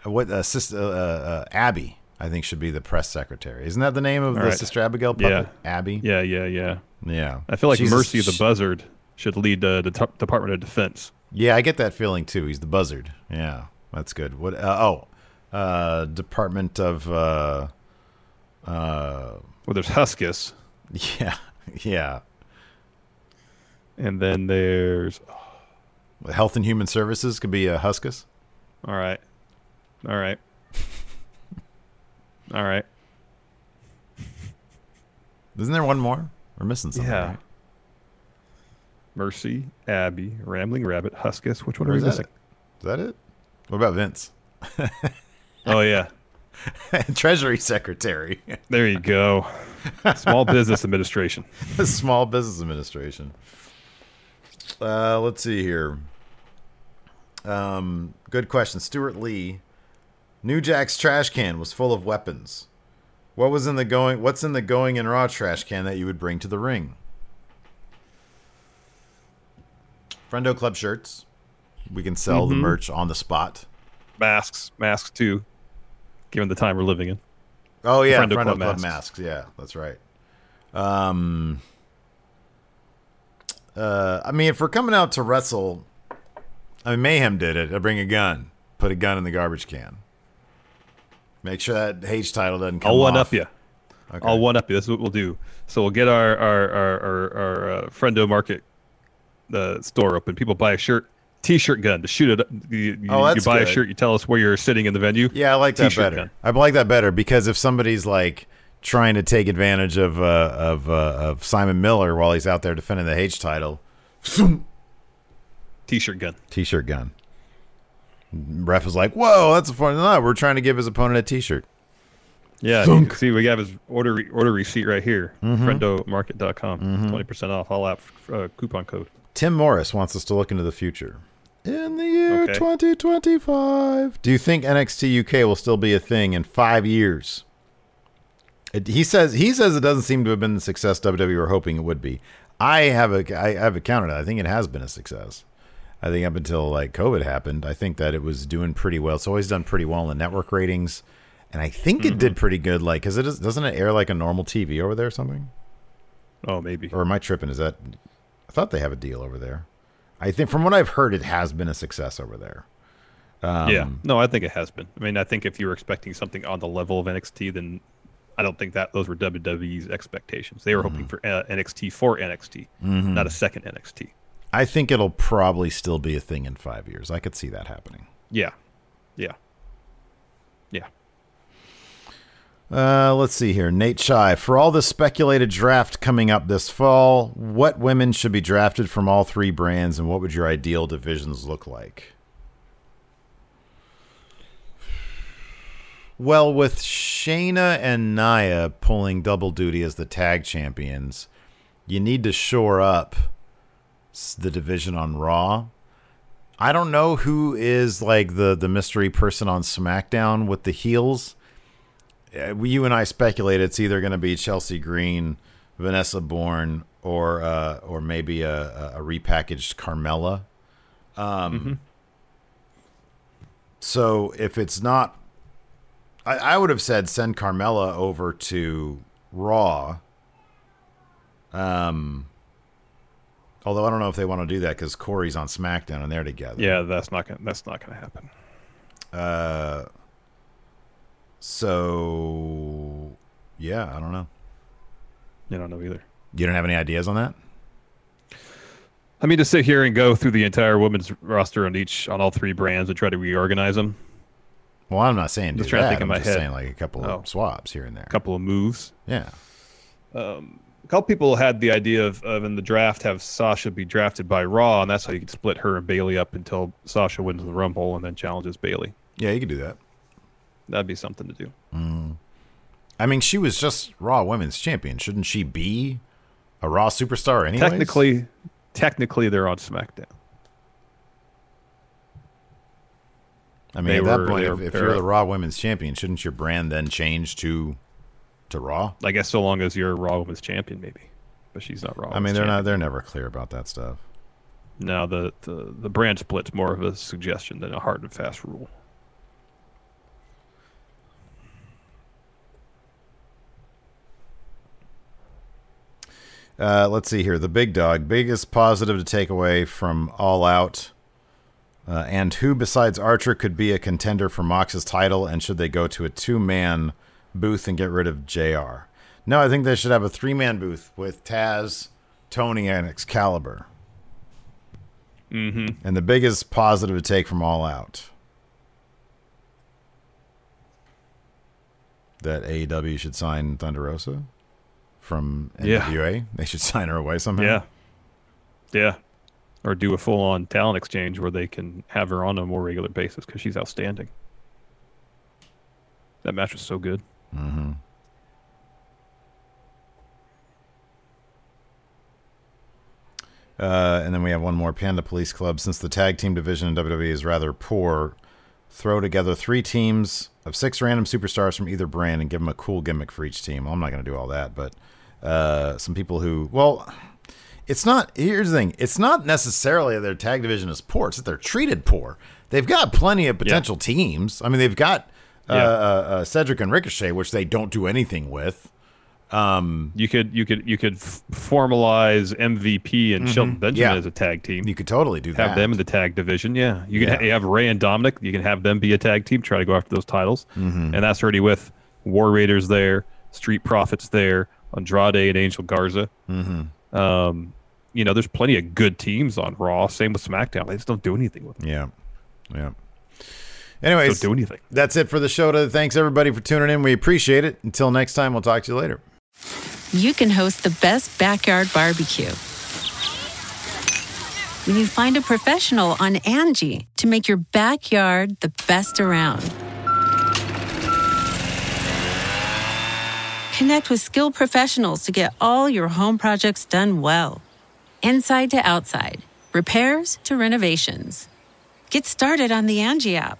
Uh, What uh, sister uh, uh, Abby? I think should be the press secretary. Isn't that the name of All the right. Sister Abigail Yeah. puppet? Abby. Yeah, yeah, yeah. Yeah. I feel like She's a- Mercy the sh- Buzzard should lead uh, the t- Department of Defense. Yeah, I get that feeling too. He's the buzzard. Yeah, that's good. What? Uh, oh, uh, Department of uh, Uh, well, there's Huskus, yeah, yeah. and then there's. Health and Human Services could be a Huskus. All right, all right, all right. Isn't there one more? We're missing something. Yeah. right? Mercy, Abby, Rambling Rabbit, Huskus. Which one Or are we is that missing? it? Is that it? What about Vince? Oh yeah, Treasury Secretary, there you go. Small Business Administration. Small Business Administration. Uh, let's see here. Um, good question. Stuart Lee. New Jack's trash can was full of weapons. What was in the going? What's in the going in raw trash can that you would bring to the ring? Friendo Club shirts. We can sell the merch on the spot. Masks, masks too. Given the time we're living in. Oh yeah, Friendo Friendo, Club Club, masks. masks. Yeah, that's right. Um, uh, I mean, if we're coming out to wrestle, I mean, Mayhem did it. I bring a gun, put a gun in the garbage can. Make sure that H title doesn't come I'll one off. up you. Okay. I'll one up you. That's what we'll do. So we'll get our our our our, our uh, Friendo Market the store open. People buy a shirt, T-shirt gun to shoot it. You, you, Oh, you that's buy a shirt. You tell us where you're sitting in the venue. Yeah, I like that T-shirt better. gun. I like that better because if somebody's like trying to take advantage of uh, of uh, of Simon Miller while he's out there defending the H title, T-shirt gun. T-shirt gun. Ref is like, "Whoa, that's a fun." No, we're trying to give his opponent a T-shirt. Yeah. you can see, we have his order re- order receipt right here. Mm-hmm. Friendomarket.com. 20 percent off all app uh, coupon code. Tim Morris wants us to look into the future. In the year Okay. 2025. Do you think NXT UK will still be a thing in 5 years? It, he says he says it doesn't seem to have been the success WWE were hoping it would be. I have a I have it counted. I think it has been a success. I think up until like COVID happened, I think that it was doing pretty well. It's always done pretty well in the network ratings, and I think it did pretty good. Like, cause it is, doesn't it air like a normal TV over there or something? Oh, maybe. Or am I tripping? Is that? I thought they have a deal over there. I think from what I've heard, it has been a success over there. Um, yeah. No, I think it has been. I mean, I think if you were expecting something on the level of NXT, then I don't think that those were WWE's expectations. They were hoping for uh, NXT for NXT, not a second NXT. I think it'll probably still be a thing in five years. I could see that happening. Yeah. Yeah. Yeah. Uh, let's see here. Nate Shy. For all the speculated draft coming up this fall, what women should be drafted from all three brands, and what would your ideal divisions look like? Well, with Shayna and Nia pulling double duty as the tag champions, you need to shore up the division on Raw. I don't know who is like the the mystery person on SmackDown with the heels. Uh, you and I speculate it's either going to be Chelsea Green, Vanessa Borne, or uh, or maybe a, a repackaged Carmella. Um, So if it's not, I, I would have said send Carmella over to Raw. Um, although I don't know if they want to do that because Corey's on SmackDown and they're together. Yeah, that's not gonna that's not gonna happen. Uh, so yeah, I don't know. You don't know either. You don't have any ideas on that? I mean, to sit here and go through the entire women's roster on each on all three brands and try to reorganize them, Well, I'm not saying do Just trying to think in I'm my just head. saying like a couple Oh. of swaps here and there. a couple of moves. Yeah. A couple people had the idea of, of in the draft have Sasha be drafted by Raw, and that's how you could split her and Bayley up until Sasha wins the Rumble and then challenges Bayley. Yeah, you could do that. That'd be something to do. Mm. I mean, she was just Raw Women's Champion. Shouldn't she be a Raw superstar anyway? Technically, technically they're on SmackDown. I mean, they at that were- point, if, if you're the Raw Women's Champion, shouldn't your brand then change to to Raw? I guess so long as you're Raw Women's Champion, maybe. But she's not Raw. I mean, they're not. They're never clear about that stuff. No, the, the the brand split's more of a suggestion than a hard and fast rule. Uh, let's see here. The big dog. Biggest positive to take away from All Out. Uh, and who besides Archer could be a contender for Mox's title? And should they go to a two man booth and get rid of JR. No, I think they should have a three man booth with Taz, Tony, and Excalibur. Mm-hmm. And the biggest positive to take from All Out that AEW should sign Thunder Rosa from Yeah. NWA. They should sign her away somehow. Yeah. Yeah. Or do a full on talent exchange where they can have her on a more regular basis because she's outstanding. That match was so good. Mm-hmm. Uh, and then we have one more Panda Police Club. Since the tag team division in WWE is rather poor, throw together three teams of six random superstars from either brand and give them a cool gimmick for each team. Well, I'm not going to do all that, but uh, some people who, well, it's not. Here's the thing: it's not necessarily that their tag division is poor; it's that they're treated poor. They've got plenty of potential teams. I mean, they've got Yeah. uh, uh, Cedric and Ricochet, which they don't do anything with. Um, You could you could you could f- formalize MVP and Mhm. Shelton Benjamin Yeah. as a tag team. You could totally do have that. Have them in the tag division. Yeah, you can Yeah. ha- you have Rey and Dominik. You can have them be a tag team. Try to go after those titles, Mhm. and that's already with War Raiders there, Street Profits there, Andrade and Angel Garza. Mm-hmm. Um, you know, there's plenty of good teams on Raw. Same with SmackDown. They just don't do anything with them. Yeah, yeah. Anyways, Don't do anything. That's it for the show. Today. Thanks everybody for tuning in. We appreciate it. Until next time, we'll talk to you later. you can host the best backyard barbecue. When you find a professional on Angie to make your backyard the best around. Connect with skilled professionals to get all your home projects done well. Inside to outside, repairs to renovations. Get started on the Angie app